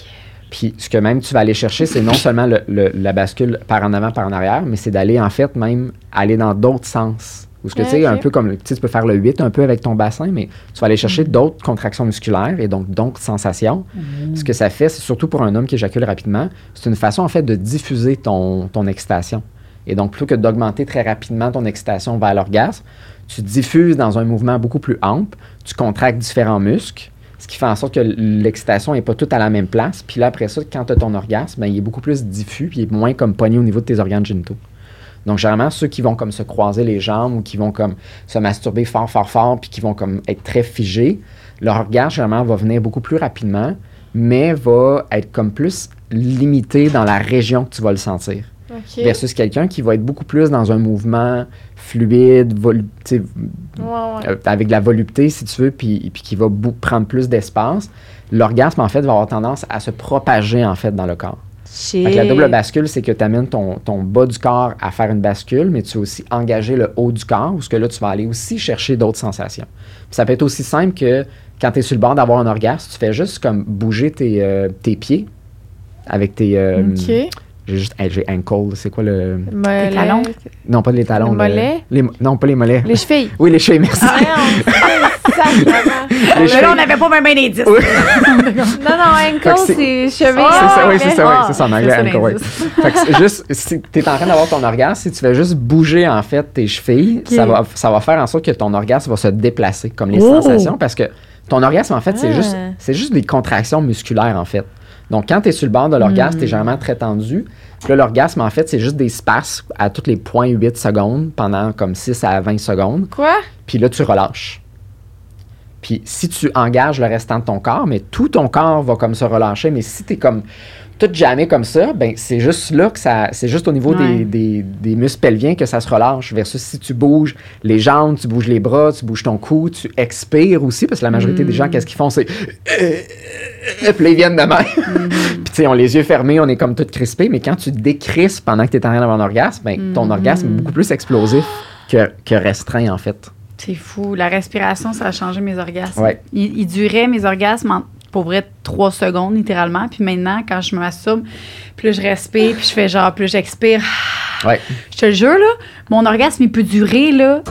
Puis ce que même tu vas aller chercher, c'est non seulement le- le- la bascule par en avant, par en arrière, mais c'est d'aller en fait même aller dans d'autres sens. Ou ce que tu sais, un peu comme tu peux faire le 8 un peu avec ton bassin, mais tu vas aller chercher d'autres contractions musculaires et donc d'autres sensations. Ce que ça fait, c'est surtout pour un homme qui éjacule rapidement, c'est une façon en fait de diffuser ton, ton excitation. Et donc, plutôt que d'augmenter très rapidement ton excitation vers l'orgasme, tu diffuses dans un mouvement beaucoup plus ample, tu contractes différents muscles, ce qui fait en sorte que l'excitation n'est pas toute à la même place. Puis là, après ça, quand tu as ton orgasme, ben, il est beaucoup plus diffus, puis il est moins comme pogné au niveau de tes organes génitaux. Donc, généralement, ceux qui vont comme se croiser les jambes ou qui vont comme se masturber fort, fort, fort, puis qui vont comme être très figés, leur orgasme, généralement, va venir beaucoup plus rapidement, mais va être comme plus limité dans la région que tu vas le sentir. Versus quelqu'un qui va être beaucoup plus dans un mouvement fluide, volu- tu sais, Ouais, ouais. euh, avec de la volupté, si tu veux, puis, puis qui va prendre plus d'espace, l'orgasme, en fait, va avoir tendance à se propager, en fait, dans le corps. Fait que la double bascule, c'est que tu amènes ton, ton bas du corps à faire une bascule, mais tu vas aussi engager le haut du corps, où ce que là, tu vas aller aussi chercher d'autres sensations. Puis ça peut être aussi simple que quand tu es sur le bord d'avoir un orgasme, tu fais juste comme bouger tes, euh, tes pieds avec tes... euh, OK. J'ai juste... hey, j'ai ankle, c'est quoi le... Mollet. talons? Non, pas les talons. Les le- mollets? les mo- non, pas les mollets. Les chevilles. <laughs> Oui, les chevilles, merci. Ah, Mais <laughs> là, on n'avait pas même un indice. Oui. <laughs> Non, non, ankle, c'est- c'est cheville. c'est ça, oui, c'est ça, oui, c'est ça en c'est anglais, ça, ankle, oui. Fait que c'est juste, si tu es en train d'avoir ton orgasme, si tu fais juste bouger, en fait, tes chevilles, ça, va, ça va faire en sorte que ton orgasme va se déplacer, comme les Oh! sensations, parce que ton orgasme, en fait, c'est Ah. juste, c'est juste des contractions musculaires, en fait. Donc, quand tu es sur le bord de l'orgasme, Hmm. tu es généralement très tendu. Puis là, l'orgasme, en fait, c'est juste des spasmes à toutes les 0.8 secondes pendant comme 6 à 20 secondes. Quoi? Puis là, tu relâches. Puis si tu engages le restant de ton corps, mais tout ton corps va comme se relâcher. Mais si tu es comme tout jamais comme ça, ben c'est juste là que ça. C'est juste au niveau Ouais. des, des, des muscles pelviens que ça se relâche. Versus si tu bouges les jambes, tu bouges les bras, tu bouges ton cou, tu expires aussi, parce que la majorité des gens, qu'est-ce qu'ils font? C'est. Puis là, ils viennent de même. <laughs> Puis tu sais, on les yeux fermés, on est comme tout crispé, mais quand tu décrispes pendant que tu es en train d'avoir un orgasme, ben, ton orgasme est beaucoup plus explosif que, que restreint, en fait. C'est fou. La respiration, ça a changé mes orgasmes. Ouais. Ils duraient mes orgasmes en, pour vrai trois secondes, littéralement. Puis maintenant, quand je me masturbe, plus je respire, puis je fais genre, plus j'expire. <sighs> Ouais. Je te le jure, là, mon orgasme, il peut durer, là,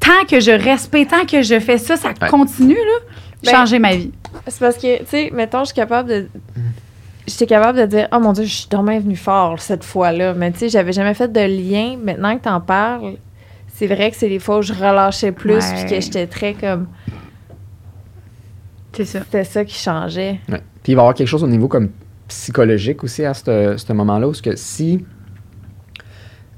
tant que je respire, tant que je fais ça, ça Ouais. continue, là, Ben, changer ma vie. C'est parce que, tu sais, mettons, je suis capable de. J'étais capable de dire, oh mon Dieu, je suis dommage venu fort cette fois-là. Mais tu sais, j'avais jamais fait de lien. Maintenant que t'en parles, c'est vrai que c'est les fois où je relâchais plus, Ouais. puis que j'étais très comme. C'est ça. C'était ça qui changeait. Ouais. Puis il va y avoir quelque chose au niveau comme psychologique aussi à ce ce moment-là, où ce que si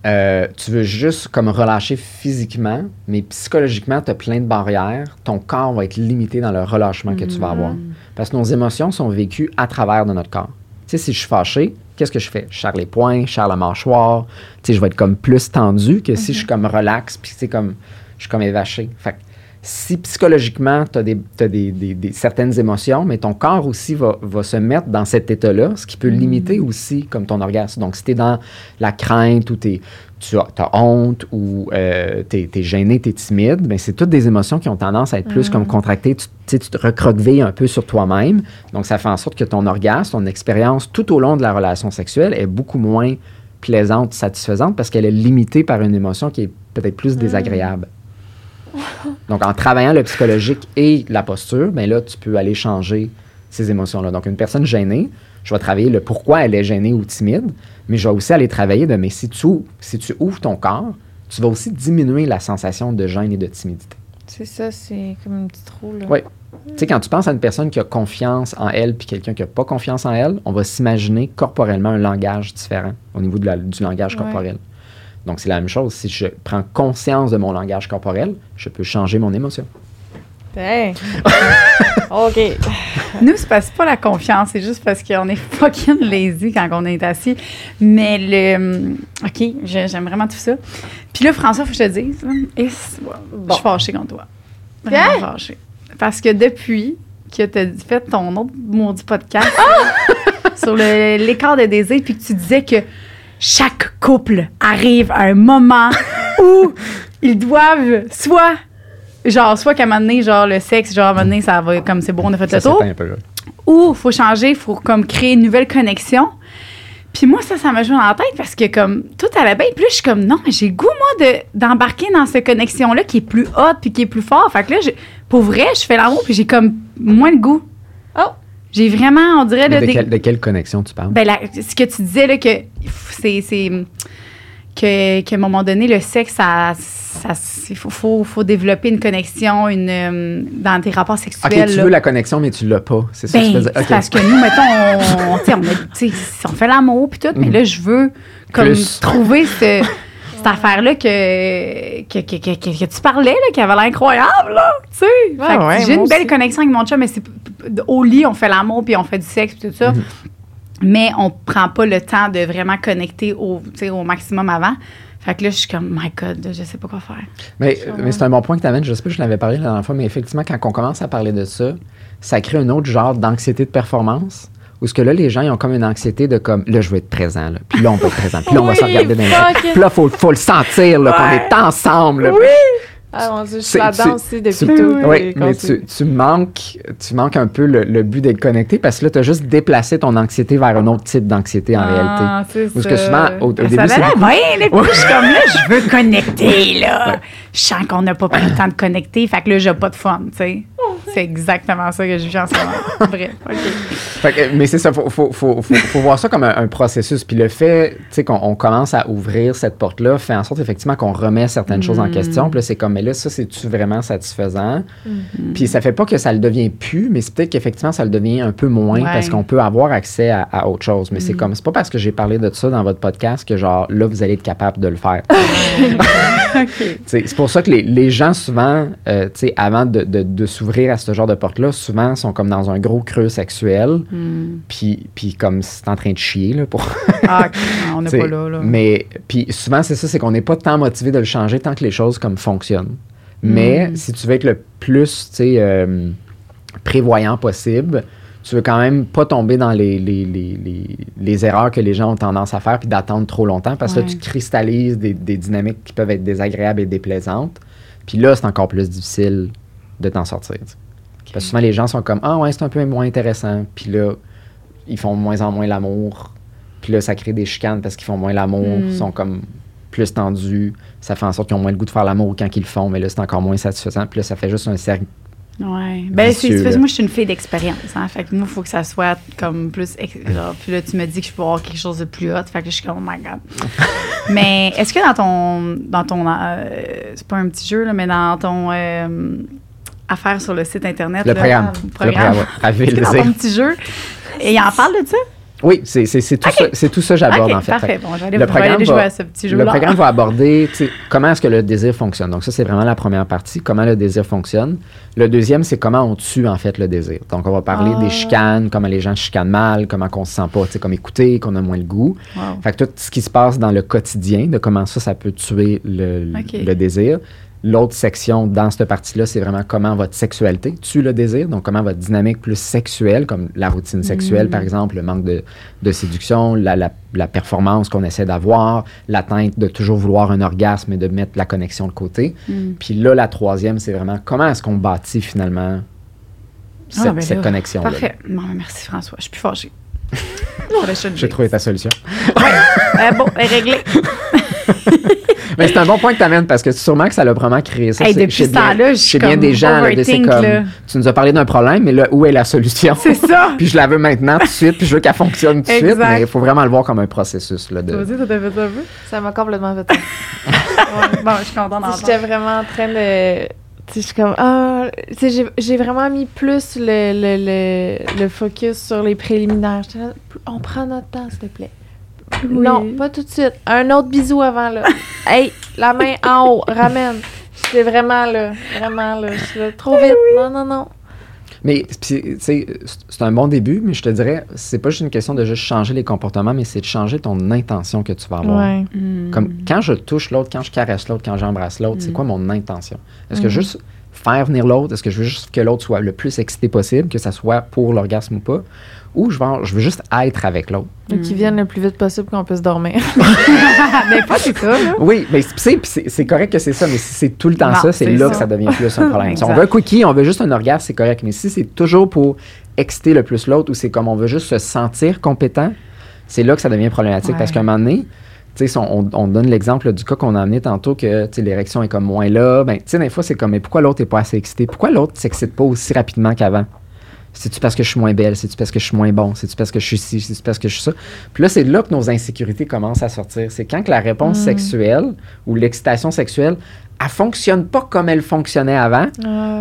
Euh, tu veux juste comme relâcher physiquement, mais psychologiquement, tu as plein de barrières. Ton corps va être limité dans le relâchement que tu vas avoir. Parce que nos émotions sont vécues à travers de notre corps. Tu sais, si je suis fâché, qu'est-ce que je fais? Je serre les poings, je serre la mâchoire. Tu sais, je vais être comme plus tendu que si je suis comme relax, puis tu sais, comme, je suis comme évaché. Fait que si psychologiquement, tu as, des, t'as des- des- des- certaines émotions, mais ton corps aussi va, va se mettre dans cet état-là, ce qui peut limiter aussi comme ton orgasme. Donc, si tu es dans la crainte ou tu as, t'as honte ou tu es, gêné, tu es timide, ben, c'est toutes des émotions qui ont tendance à être plus comme contractées. Tu, te recroquevilles un peu sur toi-même. Donc, ça fait en sorte que ton orgasme, ton expérience tout au long de la relation sexuelle est beaucoup moins plaisante, satisfaisante parce qu'elle est limitée par une émotion qui est peut-être plus désagréable. Donc, en travaillant le psychologique et la posture, ben là, tu peux aller changer ces émotions-là. Donc, une personne gênée, je vais travailler le pourquoi elle est gênée ou timide, mais je vais aussi aller travailler de, mais si tu, ouvres- si tu ouvres ton corps, tu vas aussi diminuer la sensation de gêne et de timidité. C'est ça, c'est comme un petit trou, là. Oui. Tu sais, quand tu penses à une personne qui a confiance en elle puis quelqu'un qui n'a pas confiance en elle, on va s'imaginer corporellement un langage différent au niveau de la- du langage Ouais. Donc, c'est la même chose. Si je prends conscience de mon langage corporel, je peux changer mon émotion. Hey. <laughs> OK. Nous, c'est parce que c'est pas la confiance, c'est juste parce qu'on est fucking lazy quand on est assis. Mais le. OK, je- j'aime vraiment tout ça. Puis là, François, faut que je te dise, je suis fâchée contre toi. Vraiment Hein? fâchée. Parce que depuis que tu as fait ton autre maudit podcast sur le- l'écart de désir, puis que tu disais que chaque couple arrive à un moment <laughs> où ils doivent soit. Genre, soit qu'à un moment donné, genre, le sexe, genre, à un moment donné, ça va comme c'est bon, on a fait Ça le tour s'éteint un peu. là. ou faut changer, faut comme créer une nouvelle connexion. Puis moi, ça, ça m'a joué dans la tête parce que comme tout allait bien. Puis là, je suis comme, non, mais j'ai le goût, moi, de- d'embarquer dans cette connexion-là qui est plus haute puis qui est plus fort. Fait que là, je- pour vrai, je fais l'amour puis j'ai comme moins le goût. J'ai vraiment, on dirait, là, de, des- de quelle connexion tu parles? ben, la- ce que tu disais, là, que c'est. que, qu'à un moment donné, le sexe, ça. ça il faut, faut, faut développer une connexion une, euh, dans tes rapports OK, sexuels. tu là. veux la connexion, mais tu l'as pas. C'est ça que Ben, tu faisais. c'est OK. parce que nous, mettons, on, <laughs> tu on, a- tu on fait l'amour puis tout, mais Mhm. là, je veux comme Plus. trouver ce- cette affaire-là que, que, que, que, que- que tu parlais, là, qui avait l'air incroyable, là, tu sais. Fait que ouais, j'ai une belle aussi. connexion avec mon chum, mais c'est au lit, on fait l'amour puis on fait du sexe puis tout ça. Mhm. Mais on prend pas le temps de vraiment connecter au, tu sais, au maximum avant. Fait que là, je suis comme, my God, je sais pas quoi faire. Mais, mais c'est un bon point que tu amènes. Je sais pas si je l'avais parlé la dernière fois, mais effectivement, quand on commence à parler de ça, ça crée un autre genre d'anxiété de performance. Où ce que là, les gens, ils ont comme une anxiété de comme, là, je veux être présent, là. Puis là, on va être présent. Puis là, on va se Oui, regarder dans les Puis là, faut, faut le sentir, là, qu'on Ouais. est ensemble. là. Ah mon Dieu, je suis là-dedans aussi depuis tu- tout. Oui, mais tu, tu manques, tu manques un peu le, le but d'être connecté parce que là, tu as juste déplacé ton anxiété vers un autre type d'anxiété en réalité. Ah, c'est Parce ça. que souvent, au- au Ça début, va c'est là, beaucoup- bien, là, puis je suis comme là, je veux connecter, là. Je sens qu'on n'a pas pris le temps de connecter, fait que là, j'ai pas de fun, tu sais. C'est exactement ça que je vis en ce moment. <laughs> Bref, OK. Fait que, mais c'est ça, faut, faut, faut, faut, faut voir ça comme un, un processus. Puis le fait, tu sais, qu'on on commence à ouvrir cette porte-là fait en sorte effectivement qu'on remet certaines choses Mm. en question. Puis là, c'est comme, mais là, ça, c'est-tu vraiment satisfaisant? Mm. Puis ça fait pas que ça le devient plus, mais c'est peut-être qu'effectivement, ça le devient un peu moins Ouais. Mm. parce qu'on peut avoir accès à, à autre chose. Mais c'est comme, c'est pas parce que j'ai parlé de ça dans votre podcast que, genre, là, vous allez être capable de le faire. <laughs> <laughs> <laughs> C'est pour ça que les, les gens, souvent, euh, avant de, de- de s'ouvrir à ce genre de porte-là, souvent sont comme dans un gros creux sexuel. Hmm. Puis, puis comme c'est en train de chier, là, pour. Ah, on <laughs> n'est pas là, là. Mais, puis souvent, c'est ça, c'est qu'on n'est pas tant motivé de le changer tant que les choses comme fonctionnent. Mais si tu veux être le plus, euh, prévoyant possible, tu veux quand même pas tomber dans les, les, les, les, les erreurs que les gens ont tendance à faire puis d'attendre trop longtemps parce que là, tu cristallises des, des dynamiques qui peuvent être désagréables et déplaisantes. Puis là, c'est encore plus difficile de t'en sortir. Parce que souvent, les gens sont comme Ah ouais, c'est un peu moins intéressant. Puis là, ils font de moins en moins l'amour. Puis là, ça crée des chicanes parce qu'ils font moins l'amour, Mm. ils sont comme plus tendus. Ça fait en sorte qu'ils ont moins le goût de faire l'amour quand ils le font, mais là, c'est encore moins satisfaisant. Puis là, ça fait juste un cercle. Ouais. Ben, c'est, parce que moi, je suis une fille d'expérience. Hein, fait que moi, il faut que ça soit comme plus. genre, puis là, tu me dis que je peux avoir quelque chose de plus hot. Fait que je suis comme, oh my God. <laughs> mais est-ce que dans ton. Dans ton euh, c'est pas un petit jeu, là, mais dans ton. euh, affaire sur le site Internet. Le là, programme. le Le programme, ouais. Raviver <laughs> Est-ce le que dans ton petit jeu. Et il en parle de ça? Oui, c'est tout, Ok. ça, c'est tout ça que j'aborde en fait. parfait. Bon, le aller programme jouer va- à ce petit que jeu-là. Le programme va <laughs> aborder comment est-ce que le désir fonctionne. Donc ça, c'est vraiment la première partie, comment le désir fonctionne. Le deuxième, c'est comment on tue en fait le désir. Donc on va parler Ah. des chicanes, comment les gens chicanent mal, comment on se sent pas comme écouté, qu'on a moins le goût. Wow. Fait que tout ce qui se passe dans le quotidien, de comment ça, ça peut tuer le désir. L'autre section dans cette partie-là, c'est vraiment comment votre sexualité tue le désir. Donc, comment votre dynamique plus sexuelle, comme la routine sexuelle, Mm. par exemple, le manque de, de séduction, la, la- la performance qu'on essaie d'avoir, l'atteinte de toujours vouloir un orgasme et de mettre la connexion de côté. Mm. Puis là, la troisième, c'est vraiment comment est-ce qu'on bâtit finalement cette, Ah, ben cette là, connexion-là? Parfait. Merci François. Je suis plus fâchée. <laughs> J'ai trouvé ta solution. Euh, bon, est réglé. <laughs> Mais c'est un bon point que tu amènes parce que sûrement que ça l'a vraiment créé ça. Hey, C'est- depuis chez ce bien- temps-là, je suis bien des gens, là, de- comme, là. tu nous as parlé d'un problème, mais là, où est la solution? C'est ça. <laughs> puis je la veux maintenant, tout de suite, puis je veux qu'elle fonctionne tout de suite, mais il faut vraiment le voir comme un processus. Là, de... Vas-y, t'as fait ça un peu? Ça m'a complètement fait Ouais, <laughs> bon, je suis contente d'entendre. J'étais vraiment en train de. Tu sais, je suis comme. Ah, sais, j'ai- j'ai vraiment mis plus le, le, le, le focus sur les préliminaires. On prend notre temps, s'il te plaît. Oui. Non, pas tout de suite. Un autre bisou avant, là. <laughs> hey, la main en haut, ramène. J'étais vraiment là, vraiment là. Là, trop vite. Non, non, non. Mais puis, tu sais, c'est- c'est un bon début, mais je te dirais, c'est pas juste une question de juste changer les comportements, mais c'est de changer ton intention que tu vas avoir. Ouais. Mm. Comme quand je touche l'autre, quand je caresse l'autre, quand j'embrasse l'autre, c'est Mm. quoi mon intention? Est-ce que Mm. juste faire venir l'autre, est-ce que je veux juste que l'autre soit le plus excité possible, que ça soit pour l'orgasme ou pas? Ou je veux, je veux juste être avec l'autre? Et Qu'ils viennent le plus vite possible qu'on puisse dormir. <laughs> mais pas c'est ça, là. Oui, mais c'est- correct que c'est ça, mais si c'est tout le temps Non, ça, c'est là ça. que ça devient plus un problème. <laughs> Si on veut un quickie, on veut juste un orgasme, c'est correct. Mais si c'est toujours pour exciter le plus l'autre ou c'est comme on veut juste se sentir compétent, c'est là que ça devient problématique. Parce qu'à un moment donné, on, on- on donne l'exemple du cas qu'on a amené tantôt, que l'érection est comme moins là, ben, tu sais, des fois, c'est comme, mais pourquoi l'autre n'est pas assez excité? Pourquoi l'autre ne s'excite pas aussi rapidement qu'avant? C'est-tu parce que je suis moins belle? C'est-tu parce que je suis moins bon? C'est-tu parce que je suis ci? C'est-tu parce que je suis ça? Puis là, c'est là que nos insécurités commencent à sortir. C'est quand que la réponse Mm. sexuelle ou l'excitation sexuelle, elle fonctionne pas comme elle fonctionnait avant.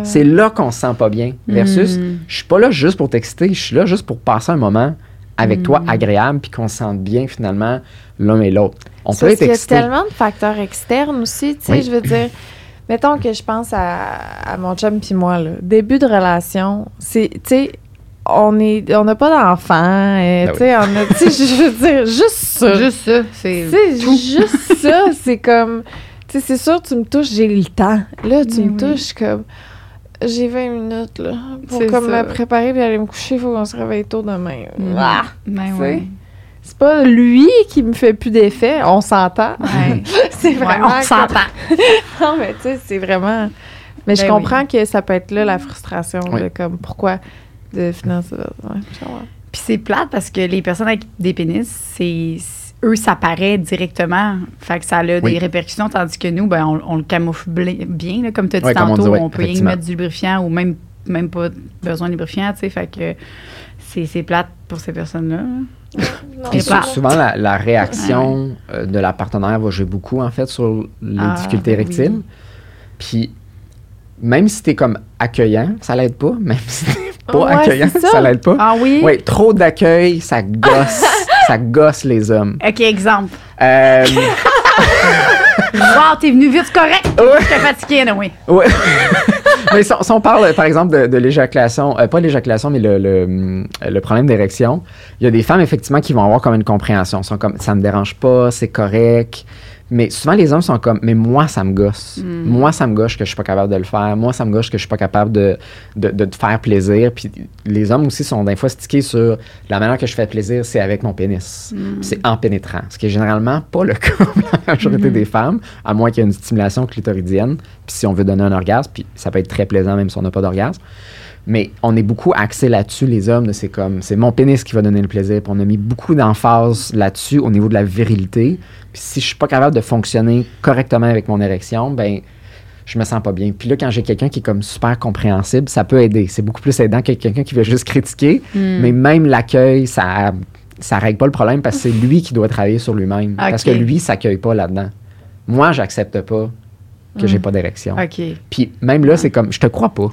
C'est là qu'on se sent pas bien. Versus, Mm. je suis pas là juste pour t'exciter, je suis là juste pour passer un moment avec toi Mm. agréable puis qu'on se sente bien finalement l'un et l'autre. On C'est peut être qu'il y a excité. tellement de facteurs externes aussi, tu sais, Oui. je veux dire, mettons que je pense à, à mon chum puis moi, là, début de relation, c'est, tu sais, on est, on n'a pas d'enfant, euh, Ben tu sais, on a, tu sais, <laughs> je veux dire, juste ça. Juste ça, c'est Tu sais, juste ça, c'est comme, tu sais, c'est sûr, tu me touches, j'ai le temps. Là, tu Mais me oui. touches comme, j'ai 20 minutes, là, pour comme ça. me préparer puis aller me coucher, il faut qu'on se réveille tôt demain. Mm. Ah! Ben ouais. C'est pas lui qui me fait plus d'effet, on s'entend. Ouais. <laughs> c'est Ouais, vraiment. on s'entend. <laughs> non, mais tu sais, c'est vraiment. Mais je Ben comprends que ça peut être là la frustration Oui. de comme pourquoi de financer. Ouais. Puis c'est plate parce que les personnes avec des pénis, c'est eux, ça paraît directement. Fait que ça a Oui. des répercussions, tandis que nous, ben, on, on le camoufle bien. là. comme tu as dit Ouais, on tantôt, dit, ouais, on peut y mettre du lubrifiant ou même, même pas besoin de lubrifiant. tu sais. Fait que c'est c'est plate pour ces personnes-là. Non, Puis souvent, la, la réaction euh, de la partenaire va jouer beaucoup, en fait, sur les Ah, difficultés ben érectiles. oui. Puis, même si t'es comme accueillant, ça l'aide pas. Même si t'es pas Ouais, accueillant, ça, ça. l'aide pas. Ah oui? Oui, trop d'accueil, ça gosse. <laughs> ça gosse les hommes. OK, exemple. Euh, <laughs> Wow, t'es venu vite, correct. Ouais. J'étais fatiguée, non, oui. ouais. <laughs> mais si on, si on parle, euh, par exemple, de, de l'éjaculation, euh, pas l'éjaculation, mais le, le, hum, le problème d'érection, il y a des femmes, effectivement, qui vont avoir comme une compréhension. Ils sont comme, ça me dérange pas, c'est correct. Mais souvent, les hommes sont comme, mais moi, ça me gosse. Mm. Moi, ça me gosse que je suis pas capable de le faire. Moi, ça me gosse que je suis pas capable de, de, de te faire plaisir. Puis les hommes aussi sont des fois stickés sur la manière que je fais plaisir, c'est avec mon pénis. Mm. C'est en pénétrant. Ce qui est généralement pas le <laughs> cas pour la majorité Mhm. des femmes, à moins qu'il y ait une stimulation clitoridienne. Puis si on veut donner un orgasme, puis ça peut être très plaisant même si on n'a pas d'orgasme. Mais on est beaucoup axé là-dessus, les hommes, c'est comme, c'est mon pénis qui va donner le plaisir. Puis on a mis beaucoup d'emphase là-dessus au niveau de la virilité. Puis si je suis pas capable de fonctionner correctement avec mon érection, ben je me sens pas bien. Puis là, quand j'ai quelqu'un qui est comme super compréhensible, ça peut aider. C'est beaucoup plus aidant que quelqu'un qui veut juste critiquer. Mm. Mais même l'accueil, ça ça règle pas le problème parce que c'est lui qui doit travailler sur lui-même. Parce que lui, il s'accueille pas là-dedans. Moi, j'accepte pas que j'ai pas d'érection. OK. Puis même là, c'est comme, je te crois pas.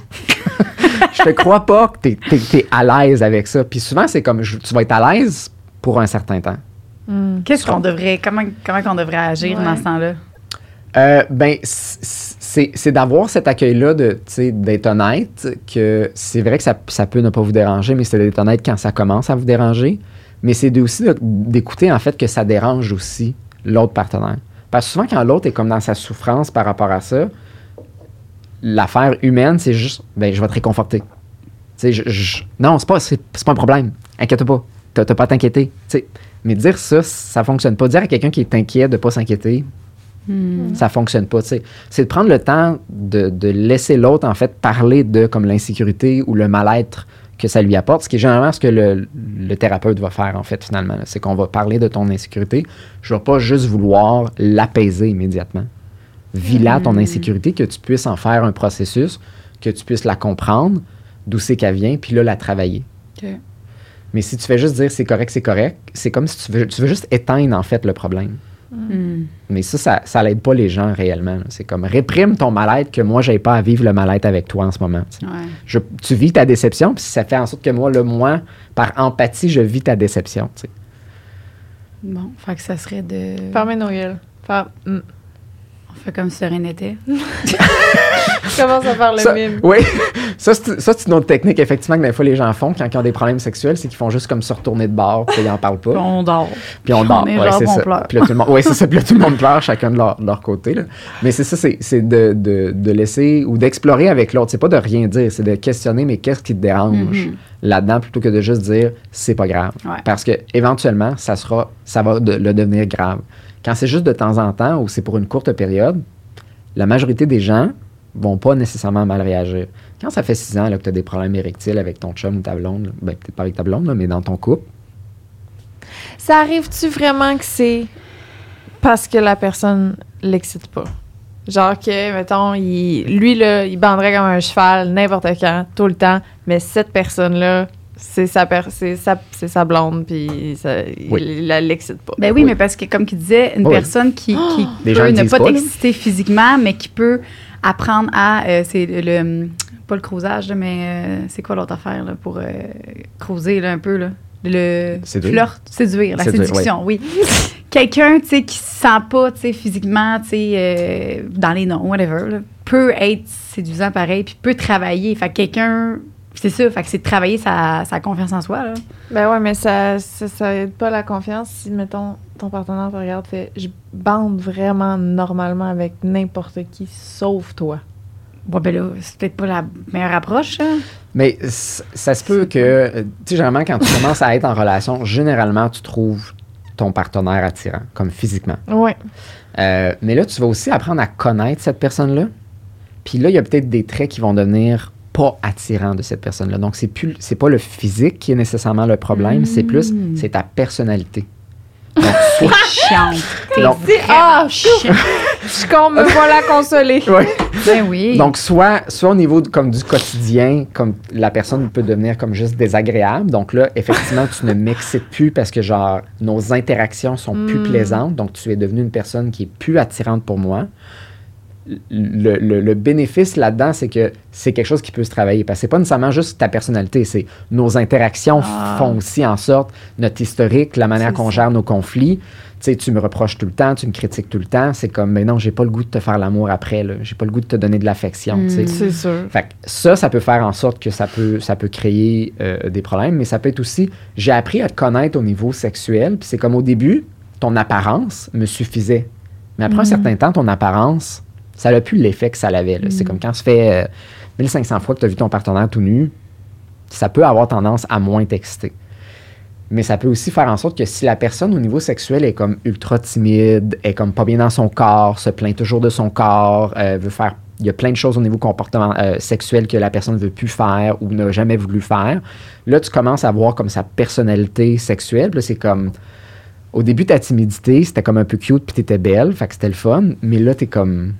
<laughs> je te crois pas que t'es, t'es, t'es à l'aise avec ça. Puis souvent, c'est comme, je- tu vas être à l'aise pour un certain temps. Hmm. Qu'est-ce qu'on devrait, comment, comment qu'on devrait agir Ouais. dans ce temps-là? Euh, ben, c'est c'est d'avoir cet accueil-là, de, tu sais, d'être honnête, que c'est vrai que ça, ça peut ne pas vous déranger, mais c'est d'être honnête quand ça commence à vous déranger. Mais c'est aussi de- d'écouter, en fait, que ça dérange aussi l'autre partenaire. Parce que souvent, quand l'autre est comme dans sa souffrance par rapport à ça, l'affaire humaine, c'est juste, ben, je vais te réconforter. Je, je- non, c'est pas, c'est, c'est pas un problème. Inquiète pas. T'as, t'as pas à t'inquiéter. Mais dire ça, ça fonctionne pas. Dire à quelqu'un qui est inquiet de pas s'inquiéter, ça fonctionne pas. C'est de prendre le temps de, de laisser l'autre, en fait, parler de comme l'insécurité ou le mal-être que ça lui apporte, ce qui est généralement ce que le, le thérapeute va faire, en fait, finalement. là. C'est qu'on va parler de ton insécurité. Je ne vais pas juste vouloir l'apaiser immédiatement. Vis-la ton insécurité, que tu puisses en faire un processus, que tu puisses la comprendre, d'où c'est qu'elle vient, puis là, la travailler. Mais si tu fais juste dire c'est correct, c'est correct, c'est comme si tu veux, tu veux juste éteindre, en fait, le problème. Hmm. Mais ça, ça, ça l'aide pas les gens réellement. C'est comme réprime ton mal-être que moi, j'ai pas à vivre le mal-être avec toi en ce moment. tu sais. Ouais. Je- tu vis ta déception, puis ça fait en sorte que moi, le moi, par empathie, je vis ta déception. tu sais. Bon, fait que ça serait de. Fermez nos gueules. On fait comme. Je <laughs> commence à faire le Ça- mime. Oui, ça, c'est ça, une autre technique, effectivement, que des fois les gens font quand ils ont des problèmes sexuels, c'est qu'ils font juste comme se retourner de bord, puis ils en parlent pas. Puis on dort. Puis on On dort. ouais, c'est on ça. pleure. Puis là, tout le monde, ouais, c'est ça. <laughs> Puis là, tout le monde pleure, chacun de leur, de leur côté. là. Mais c'est ça, c'est, c'est de, de, de laisser ou d'explorer avec l'autre. C'est pas de rien dire, c'est de questionner, mais qu'est-ce qui te dérange Mhm. là-dedans plutôt que de juste dire c'est pas grave. Ouais. Parce que éventuellement, ça sera, ça va de- le devenir grave. Quand c'est juste de temps en temps ou c'est pour une courte période, la majorité des gens vont pas nécessairement mal réagir. Quand ça fait six ans là, que tu as des problèmes érectiles avec ton chum ou ta blonde, ben, peut-être pas avec ta blonde, là, mais dans ton couple, Ça arrive-tu vraiment que c'est parce que la personne l'excite pas? Genre que, mettons, lui, là, il banderait comme un cheval n'importe quand, tout le temps, mais cette personne-là, c'est sa, per- c'est sa, c'est sa blonde, puis ça, Oui. il l'excite pas. Ben oui, Oui. mais parce que, comme il disait, une Oui. personne qui, <gasps> qui peut ne pas t'exciter physiquement, mais qui peut apprendre à. euh, c'est le, le- Pas le crousage, là, mais euh, c'est quoi l'autre affaire là, pour euh, creuser là, un peu? Là? Le Séduire. flirt, séduire, la Séduire, séduction, oui. <laughs> Quelqu'un, tu sais, qui se sent pas, tu sais, physiquement, tu sais, euh, dans les noms, whatever, là, peut être séduisant pareil, puis peut travailler. Fait que quelqu'un, c'est ça, fait que c'est de travailler sa, sa confiance en soi, là. Ben ouais, mais ça, ça, ça aide pas la confiance si, mettons, ton partenaire te regarde fait je bande vraiment normalement avec n'importe qui sauf toi. Bon, ben là, c'est peut-être pas la meilleure approche. Mais ça se peut que, euh, tu sais, généralement, quand tu commences à être en relation, généralement, tu trouves ton partenaire attirant, comme physiquement. Ouais. Euh, mais là, tu vas aussi apprendre à connaître cette personne-là. Puis là, il y a peut-être des traits qui vont devenir pas attirants de cette personne-là. Donc, c'est plus, c'est pas le physique qui est nécessairement le problème, c'est plus, c'est ta personnalité. Donc, <laughs> soit- Chiante. <laughs> T'es Donc- chiante. Je qu'on me <laughs> voilà consoler. Ouais. Ben oui. Donc, soit, soit au niveau de- comme du quotidien, comme la personne peut devenir comme juste désagréable. Donc là, effectivement, tu ne m'excites plus parce que, genre, nos interactions sont plus Mm. plaisantes. Donc, tu es devenue une personne qui est plus attirante pour moi. Le, le- le bénéfice là-dedans, c'est que c'est quelque chose qui peut se travailler. Parce que c'est pas nécessairement juste ta personnalité, c'est nos interactions Ah. font aussi en sorte, notre historique, la manière qu'on gère nos conflits. Tu sais, tu me reproches tout le temps, tu me critiques tout le temps. C'est comme, mais non, j'ai pas le goût de te faire l'amour après, là. J'ai pas le goût de te donner de l'affection. Mm. C'est sûr. Fait que ça, ça peut faire en sorte que ça peut, ça peut créer euh, des problèmes, mais ça peut être aussi, j'ai appris à te connaître au niveau sexuel, puis c'est comme au début, ton apparence me suffisait. Mais après un certain temps, ton apparence, ça n'a plus l'effet que ça l'avait. C'est comme quand ça fait euh, 1500 fois que tu as vu ton partenaire tout nu, ça peut avoir tendance à moins t'exciter. Mais ça peut aussi faire en sorte que si la personne au niveau sexuel est comme ultra timide, est comme pas bien dans son corps, se plaint toujours de son corps, euh, veut faire, il y a plein de choses au niveau comportement euh, sexuel que la personne ne veut plus faire ou n'a jamais voulu faire. Là, tu commences à voir comme sa personnalité sexuelle. C'est comme au début ta timidité, c'était comme un peu cute puis t'étais belle, fait que c'était le fun. Mais là, t'es comme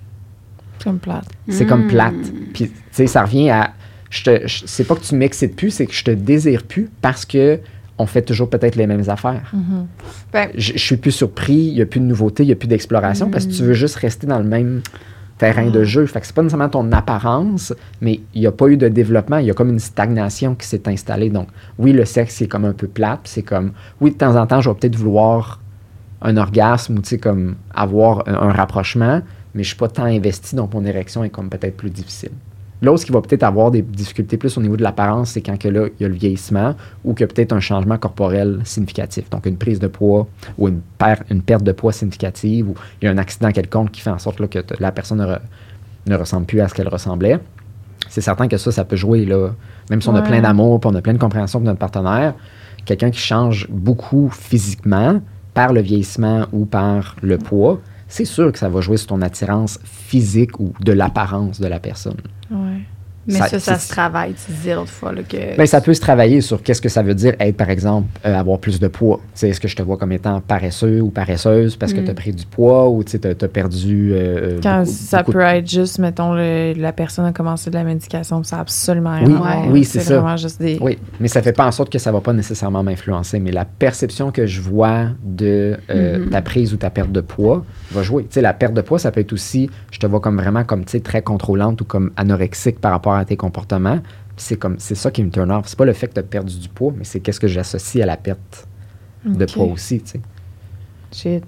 C'est comme plate. c'est Mm. comme plate. Puis, tu sais, ça revient à. Je te, je- c'est pas que tu m'excites plus, c'est que je te désire plus parce que on fait toujours peut-être les mêmes affaires. Ben, Je, je suis plus surpris, il n'y a plus de nouveauté, il n'y a plus d'exploration parce que tu veux juste rester dans le même. terrain de jeu. Fait que c'est pas nécessairement ton apparence, mais il n'y a pas eu de développement. Il y a comme une stagnation qui s'est installée. Donc, oui, le sexe, c'est comme un peu plate. C'est comme, oui, de temps en temps, je vais peut-être vouloir un orgasme ou, tu sais, comme avoir un, un rapprochement, mais je suis pas tant investi, donc mon érection est comme peut-être plus difficile. L'autre qui va peut-être avoir des difficultés plus au niveau de l'apparence, c'est quand que là, il y a le vieillissement ou a peut-être un changement corporel significatif. Donc, une prise de poids ou une, per- une perte de poids significative ou il y a un accident quelconque qui fait en sorte là, que la personne ne, re- ne ressemble plus à ce qu'elle ressemblait. C'est certain que ça, ça peut jouer. Là. Même si on a plein d'amour on a plein de compréhension de notre partenaire, quelqu'un qui change beaucoup physiquement par le vieillissement ou par le poids, c'est sûr que ça va jouer sur ton attirance physique ou de l'apparence de la personne. Ouais. Mais Ça- ça, se travaille. Tu disais l'autre fois là, que. Ben, ça peut se travailler sur qu'est-ce que ça veut dire être, par exemple, euh, avoir plus de poids. Tu sais, Est-ce que je te vois comme étant paresseux ou paresseuse parce que Mm. tu as pris du poids ou tu as, perdu. euh, Quand beaucoup- ça beaucoup de- peut être juste, mettons, le- la personne a commencé de la médication, ça n'a absolument rien Oui, à voir. oui, c'est ça. vraiment juste des. Oui, mais ça fait pas en sorte que ça va pas nécessairement m'influencer. Mais la perception que je vois de euh, Mhm. ta prise ou ta perte de poids va jouer. Tu sais, la perte de poids, ça peut être aussi, je te vois comme vraiment comme, tu sais, très contrôlante ou comme anorexique par rapport à tes comportements. C'est comme, c'est ça qui me turn off. C'est pas le fait que tu as perdu du poids, mais c'est qu'est-ce que j'associe à la perte de poids aussi, tu sais. Shit.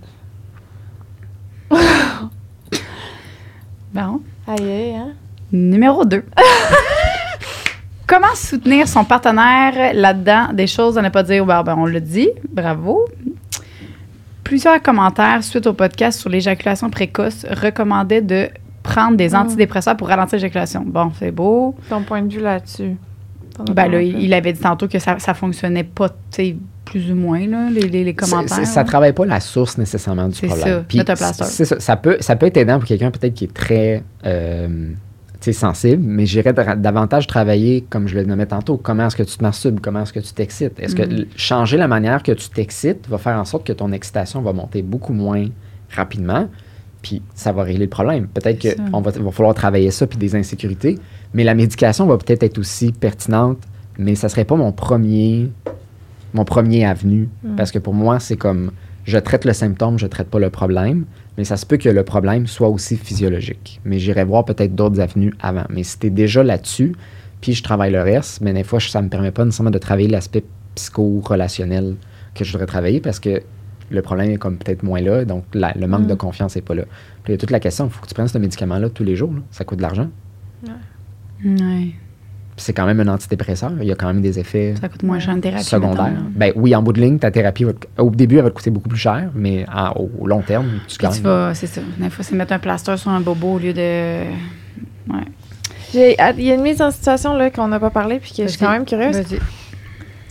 Bon. Aïe, aïe, hein? Numéro 2. <laughs> Comment soutenir son partenaire là-dedans? Des choses à ne pas dire. Ben, ben, on le dit. Bravo. Plusieurs commentaires suite au podcast sur l'éjaculation précoce recommandaient de prendre des Mm. antidépresseurs pour ralentir l'éjaculation. Bon, c'est beau. Ton point de vue là-dessus? Ben là, il avait dit tantôt que ça, ça fonctionnait pas, tu sais, plus ou moins, là, les, les, les commentaires. C'est- c'est- ça là. travaille pas la source nécessairement du C'est problème. ça, c'est ça, ça peut, ça peut être aidant pour quelqu'un peut-être qui est très euh, tu sais, sensible, mais j'irais davantage travailler, comme je le nommais tantôt, comment est-ce que tu te masturbes, comment est-ce que tu t'excites? Est-ce que Mhm. l- changer la manière que tu t'excites va faire en sorte que ton excitation va monter beaucoup moins rapidement, puis ça va régler le problème. Peut-être ça. va, va falloir travailler ça, puis des insécurités, mais la médication va peut-être être aussi pertinente, mais ça serait pas mon premier mon premier avenue. Mm. Parce que pour moi, c'est comme je traite le symptôme, je traite pas le problème, mais ça se peut que le problème soit aussi physiologique. Mais j'irai voir peut-être d'autres avenues avant. Mais si t'es déjà là-dessus, puis je travaille le reste, mais des fois, ça me permet pas nécessairement de travailler l'aspect psycho-relationnel que je voudrais travailler parce que le problème est comme peut-être moins là, donc la- le manque Mm. de confiance n'est pas là. Puis il y a toute la question, il faut que tu prennes ce médicament-là tous les jours. là. Ça coûte de l'argent. Ouais, Puis c'est quand même un antidépresseur. Il y a quand même des effets ça coûte moins cher une thérapie. secondaire. mettons. Ben oui, en bout de ligne, ta thérapie, va te- au début, elle va te coûter beaucoup plus cher, mais au, au long terme, tu Puis gagnes. tu vas, c'est ça. Des fois, c'est mettre un plaster sur un bobo au lieu de. Ouais. J'ai- ah, Il y a une mise en situation là qu'on n'a pas parlé puis que je suis quand même curieuse.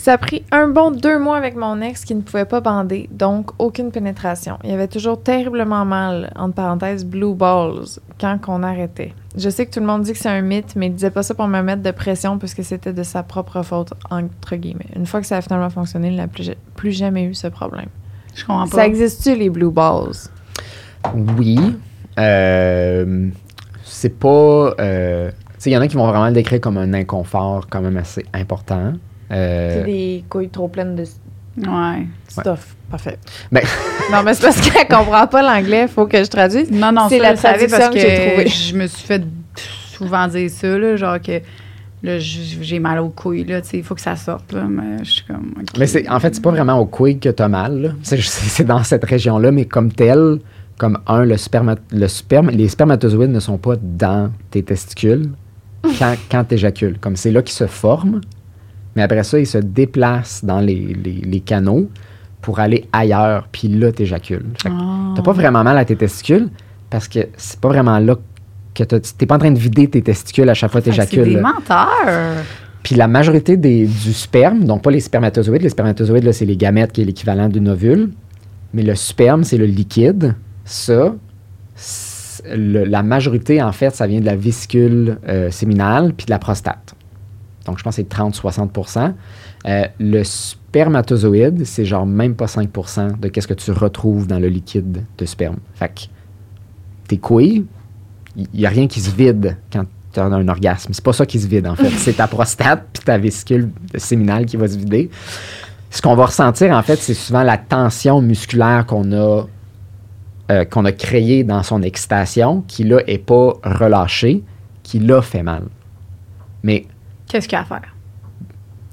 Ça a pris un bon deux mois avec mon ex qui ne pouvait pas bander, donc aucune pénétration. Il y avait toujours terriblement mal, entre parenthèses, blue balls, quand qu'on arrêtait. Je sais que tout le monde dit que c'est un mythe, mais il disait pas ça pour me mettre de pression puisque c'était de sa propre faute, entre guillemets. Une fois que ça a finalement fonctionné, il n'a plus, plus jamais eu ce problème. Je comprends pas. Ça existe-tu, les blue balls? Oui. Euh, c'est pas. euh, tu sais, il y en a qui vont vraiment le décrire comme un inconfort quand même assez important. Euh, C'est des couilles trop pleines de Ouais. stuff. Parfait. Ben- <laughs> non, mais c'est parce qu'elle comprend pas l'anglais, faut que je traduise. Non, non, C'est la savais parce traduction que j'ai que trouvée. je me suis fait souvent dire ça, là, genre que là, j'ai mal aux couilles, là, tu sais, il faut que ça sorte, là, mais je suis comme... Mais c'est, en fait, c'est pas vraiment au couilles que tu as mal. <laughs> C'est, dans cette région-là, mais comme tel, comme un, le sperma, le sperme, les spermatozoïdes ne sont pas dans tes testicules quand, quand tu éjacules. Comme c'est là qu'ils se forment, mais après ça, ils se déplacent dans les, les- les canaux pour aller ailleurs, puis là, tu éjacules. Fait Ah. T'as pas vraiment mal à tes testicules parce que c'est pas vraiment là que t'es pas en train de vider tes testicules à chaque fois que C'est t'éjacules. des menteurs. Puis la majorité des, du sperme, donc pas les spermatozoïdes, les spermatozoïdes, là, c'est les gamètes qui est l'équivalent d'une ovule, mais le sperme, c'est le liquide. Ça, c'est- le- la majorité, en fait, ça vient de la vésicule euh, séminale puis de la prostate. Donc, je pense que c'est 30-60% Euh, Le spermatozoïde, c'est genre même pas 5% de qu'est-ce que tu retrouves dans le liquide de sperme. Fait que tes couilles, il n'y a rien qui se vide quand tu as un orgasme. C'est pas ça qui se vide, en fait. <laughs> C'est ta prostate puis ta vésicule séminale qui va se vider. Ce qu'on va ressentir, en fait, c'est souvent la tension musculaire qu'on a euh, qu'on a créé dans son excitation, qui là est pas relâché, qui là fait mal. Mais Qu'est-ce qu'il y a à faire?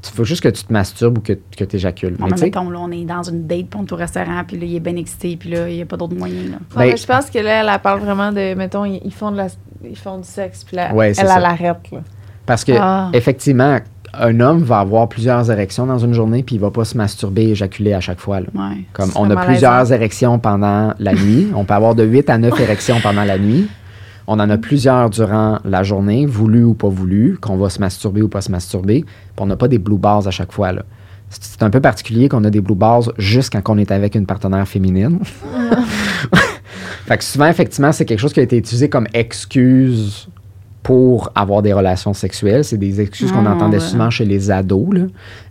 il faut juste que tu te masturbes ou que, que tu éjacules. Bon, Mais mais tu sais, mettons, là, on est dans une date, est au restaurant, puis là, il est bien excité, puis là, il n'y a pas d'autre moyen. Là. Ouais, Ben- je pense que là, elle, elle parle vraiment de, mettons, ils, font, de la, ils font du sexe, puis là, Ouais, elle, elle l'arrête. là. Parce que, Ah. effectivement, un homme va avoir plusieurs érections dans une journée, puis il va pas se masturber et éjaculer à chaque fois. là. Ouais. Comme on a malaisant. plusieurs érections pendant la nuit. On peut avoir de 8 à 9 érections pendant la nuit. On en a plusieurs durant la journée, voulues ou pas voulues, qu'on va se masturber ou pas se masturber. Puis on n'a pas des blue bars à chaque fois. là. C'est c'est un peu particulier qu'on a des blue bars juste quand on est avec une partenaire féminine. <laughs> fait que souvent, effectivement, c'est quelque chose qui a été utilisé comme excuse pour avoir des relations sexuelles. C'est des excuses qu'on Ah, entendait ouais. souvent chez les ados, là,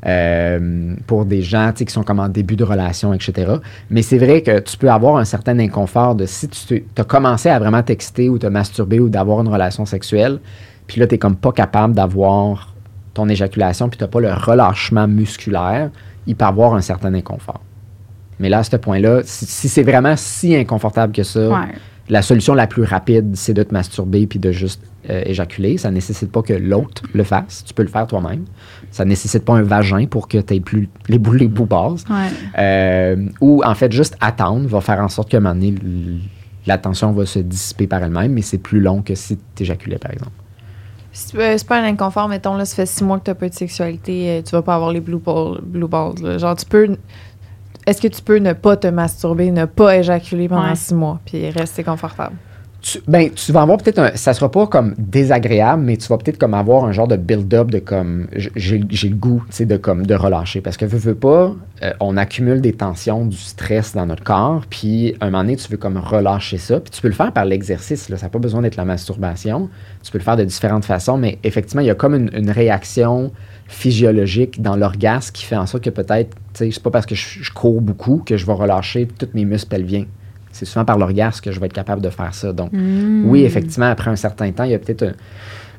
euh, pour des gens qui sont comme en début de relation, etc. Mais c'est vrai que tu peux avoir un certain inconfort de si tu as commencé à vraiment t'exciter ou te masturber ou d'avoir une relation sexuelle, puis là, tu n'es comme pas capable d'avoir ton éjaculation, puis tu n'as pas le relâchement musculaire, il peut avoir un certain inconfort. Mais là, à ce point-là, si, si c'est vraiment si inconfortable que ça, Ouais. La solution la plus rapide, c'est de te masturber puis de juste euh, éjaculer. Ça ne nécessite pas que l'autre le fasse. Tu peux le faire toi-même. Ça ne nécessite pas un vagin pour que tu aies plus les boules les bouts. Ouais. Euh, ou en fait, juste attendre va faire en sorte qu'à un moment donné, la tension va se dissiper par elle-même, mais c'est plus long que si tu éjaculais, par exemple. C'est pas un inconfort, mettons, là, ça fait six mois que t'as pas eu de sexualité, euh, tu vas pas avoir les blue balls. Blue balls là. Genre, tu peux. Est-ce que tu peux ne pas te masturber, ne pas éjaculer pendant Ouais. six mois, puis rester confortable? Tu, ben, tu vas avoir peut-être un. Ça sera pas comme désagréable, mais tu vas peut-être comme avoir un genre de build-up de comme. J'ai le goût, tu sais, de comme de relâcher. Parce que veux, veux pas, euh, on accumule des tensions, du stress dans notre corps, puis un moment donné, tu veux comme relâcher ça. Puis tu peux le faire par l'exercice, là. Ça n'a pas besoin d'être la masturbation. Tu peux le faire de différentes façons, mais effectivement, il y a comme une, une réaction physiologique dans l'orgasme qui fait en sorte que peut-être, tu sais, c'est pas parce que je, je cours beaucoup que je vais relâcher tous mes muscles pelviens. C'est souvent par l'orgasme que je vais être capable de faire ça. Donc, Mm. oui, effectivement, après un certain temps, il y a peut-être un-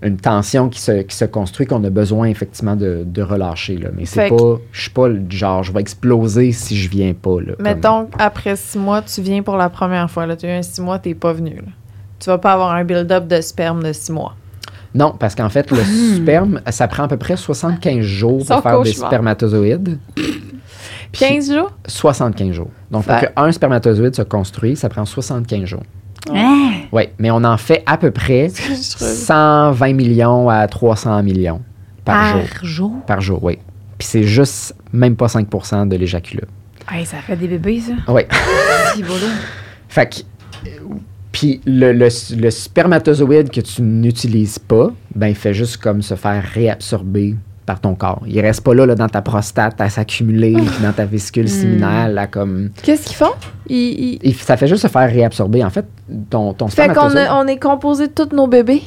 une tension qui se, qui se construit qu'on a besoin effectivement de, de relâcher. Là. Mais c'est pas. Je suis pas le genre, je vais exploser si je viens pas. Là, comme- Mettons, après six mois, tu viens pour la première fois. Là, tu as eu un six mois, t'es pas venu. Là. Tu vas pas avoir un build-up de sperme de six mois. Non, parce qu'en fait, le sperme, ça prend à peu près 75 jours pour faire des spermatozoïdes. Puis 15 jours? 75 jours. Donc, pour qu'un spermatozoïde se construise, ça prend 75 jours. Hein? Oui, mais on en fait à peu près Je trouve- 120 millions à 300 millions par, jour. jour? Par jour, oui. Puis c'est juste même pas 5% de l'éjaculat. Hey, ça fait des bébés, ça. Oui. <laughs> Fait que. Puis le, le- le spermatozoïde que tu n'utilises pas, ben il fait juste comme se faire réabsorber par ton corps. Il reste pas là, là dans ta prostate à s'accumuler, puis dans ta vésicule séminale, à comme. Qu'est-ce qu'ils font? Ils, ils- Il- ça fait juste se faire réabsorber. En fait, ton, ton Fait qu'on on est composé de tous nos bébés.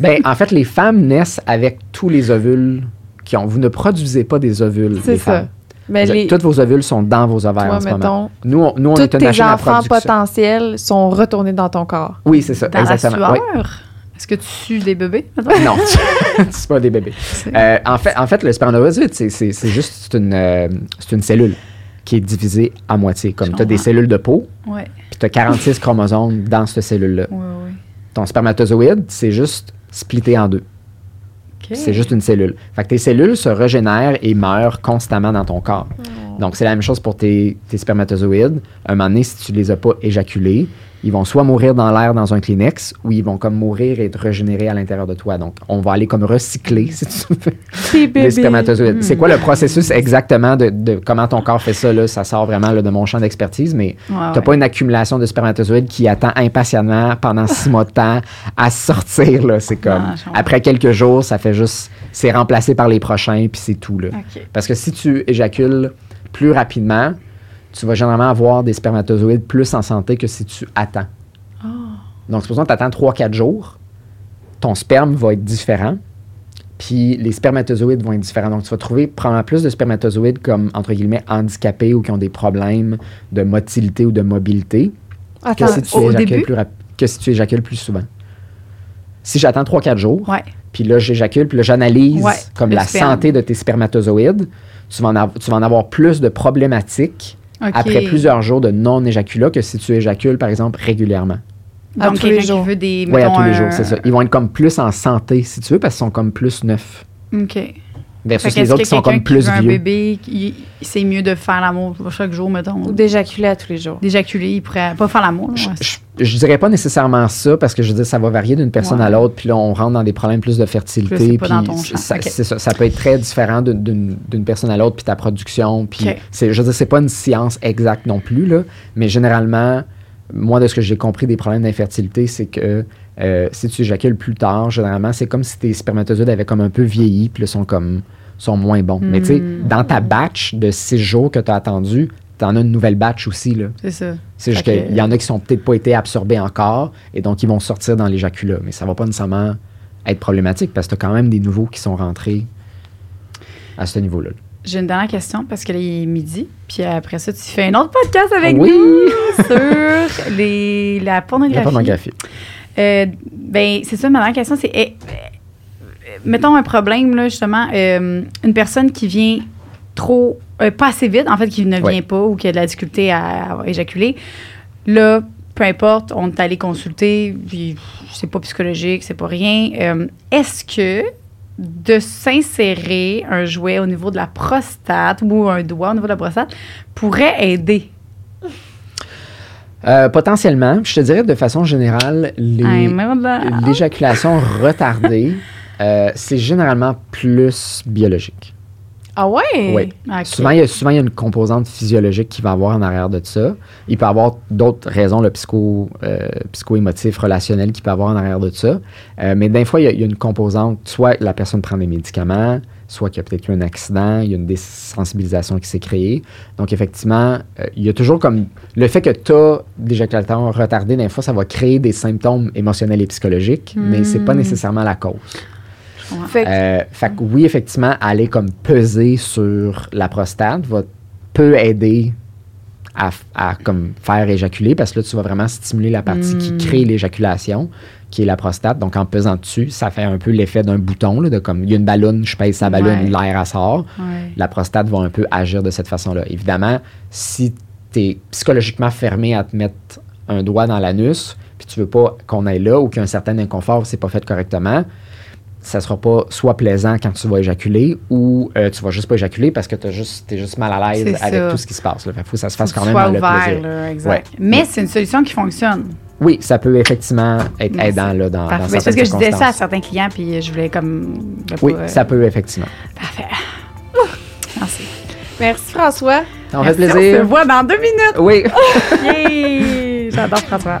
Ben, en fait, les femmes naissent avec tous les ovules qui ont. Vous ne produisez pas des ovules. C'est les ça. femmes. Mais Vous- les, Tous vos ovules sont dans vos ovaires toi, en ce moment. mettons, Nous, on, nous, on tous est une tes enfants potentiels sont retournés dans ton corps. Oui, c'est ça. Dans la exactement. Oui. Est-ce que tu sues des bébés? <laughs> Non, <laughs> c'est pas des bébés. Euh, en, fait, en fait, le spermatozoïde, c'est- juste une, euh, une cellule qui est divisée à moitié. Comme tu as des cellules de peau, Ouais. puis tu as 46 chromosomes dans cette cellule-là. Ton spermatozoïde, c'est juste splitté en deux. C'est juste une cellule. Fait que tes cellules se régénèrent et meurent constamment dans ton corps. Donc, c'est la même chose pour tes, tes spermatozoïdes. Un moment donné, si tu les as pas éjaculés, ils vont soit mourir dans l'air dans un Kleenex ou ils vont comme mourir et être régénérés à l'intérieur de toi. Donc, on va aller comme recycler, si tu veux, <laughs> les spermatozoïdes. C'est Hmm. quoi le processus exactement de, de comment ton corps fait ça? Là? Ça sort vraiment là, de mon champ d'expertise, mais Ouais, T'as ouais. pas une accumulation de spermatozoïdes qui attend impatiemment pendant six mois de temps à sortir. Là. C'est comme, Non, après quelques jours, ça fait juste, c'est remplacé par les prochains, puis c'est tout. Là. Parce que si tu éjacules plus rapidement, tu vas généralement avoir des spermatozoïdes plus en santé que si tu attends. Ah. Donc, supposons que tu attends 3-4 jours, ton sperme va être différent, puis les spermatozoïdes vont être différents. Donc, tu vas trouver probablement plus de spermatozoïdes comme, entre guillemets, handicapés ou qui ont des problèmes de motilité ou de mobilité que si tu au éjacules plus que si tu éjacules plus souvent. Si j'attends 3-4 jours, Ouais. puis là, j'éjacule, puis là, j'analyse Ouais, comme la sperme. santé de tes spermatozoïdes, tu vas, en av- tu vas en avoir plus de problématiques après plusieurs jours de non-éjaculat que si tu éjacules, par exemple, régulièrement. À Donc, tous les jours. qui veut des. Oui, à tous les jours, c'est ça. Ils vont être comme plus en santé, si tu veux, parce qu'ils sont comme plus neufs. OK. Versus les autres qui sont quelqu'un comme qui plus veut un vieux. bébé, qui- c'est mieux de faire l'amour chaque jour, mettons. Ou d'éjaculer à tous les jours. D'éjaculer, il pourrait pas faire l'amour. Je, je, je dirais pas nécessairement ça parce que je veux dire ça va varier d'une personne Ouais. à l'autre puis là on rentre dans des problèmes plus de fertilité puis dans ton champ. ça, Ok. c'est ça, ça peut être très différent d'une- personne à l'autre puis ta production puis c'est je veux dire c'est pas une science exacte non plus là mais généralement moi de ce que j'ai compris des problèmes d'infertilité c'est que euh, si tu éjacules plus tard généralement c'est comme si tes spermatozoïdes avaient comme un peu vieilli puis là sont comme sont moins bons mais tu sais Hmm. dans ta batch de six jours que tu as attendu T'en as une nouvelle batch aussi, là. C'est ça. C'est juste qu'il y en a qui sont peut-être pas été absorbés encore et donc ils vont sortir dans l'éjaculat. Mais ça va pas nécessairement être problématique parce que tu as quand même des nouveaux qui sont rentrés à ce niveau-là. J'ai une dernière question parce que là, il est midi. Puis après ça, tu fais un autre podcast avec Oui. nous sur les, la pornographie. La pornographie. Euh, ben, c'est ça, ma dernière question, c'est. eh, eh, mettons un problème, là, justement, euh, une personne qui vient trop. euh, pas assez vite, en fait, qui ne Ouais. vient pas ou qui a de la difficulté à, à éjaculer. Là, peu importe, on est allé consulter, puis c'est pas psychologique, c'est pas rien. Euh, Est-ce que de s'insérer un jouet au niveau de la prostate ou un doigt au niveau de la prostate pourrait aider? Euh, potentiellement, je te dirais de façon générale, l'éjaculation <laughs> retardée, euh, c'est généralement plus biologique. Ah ouais? Oui. Ok. Souvent, il y a, souvent, il y a une composante physiologique qui va avoir en arrière de ça. Il peut y avoir d'autres raisons, le psycho, euh, psycho-émotif, relationnel, qui peut avoir en arrière de ça. Euh, mais des fois, il y, a, il y a une composante, soit la personne prend des médicaments, soit qu'il y a peut-être eu un accident, il y a une désensibilisation qui s'est créée. Donc, effectivement, euh, il y a toujours comme... Le fait que tu as d'éjaculation retardée, des fois, ça va créer des symptômes émotionnels et psychologiques, mais c'est pas Hmm. nécessairement la cause. Fait que- Euh, fait que oui, effectivement, aller comme peser sur la prostate va, peut aider à, comme faire éjaculer parce que là, tu vas vraiment stimuler la partie qui Mm. crée l'éjaculation, qui est la prostate. Donc, en pesant dessus, ça fait un peu l'effet d'un bouton, là, de comme il y a une ballonne, je pèse sa ballonne, Ouais. l'air sort. Ouais. La prostate va un peu agir de cette façon-là. Évidemment, si tu es psychologiquement fermé à te mettre un doigt dans l'anus, puis tu veux pas qu'on aille là ou qu'il y a un certain inconfort, c'est pas fait correctement, ça sera pas soit plaisant quand tu vas éjaculer ou euh, tu vas juste pas éjaculer parce que tu juste, es juste mal à l'aise avec ça. tout ce qui se passe. Il faut que ça se fasse quand même dans le plaisir. là, exact. Ouais. Mais c'est une solution qui fonctionne. Oui, ça peut effectivement être Mais aidant là, dans, dans Parfait. Certaines parce que je disais ça à certains clients, puis je voulais comme. Oui, pas, euh, ça peut effectivement. Parfait. Merci. Merci François. M'a fait Merci, On se plaisir. voit dans deux minutes. Oui. Yay! J'adore François.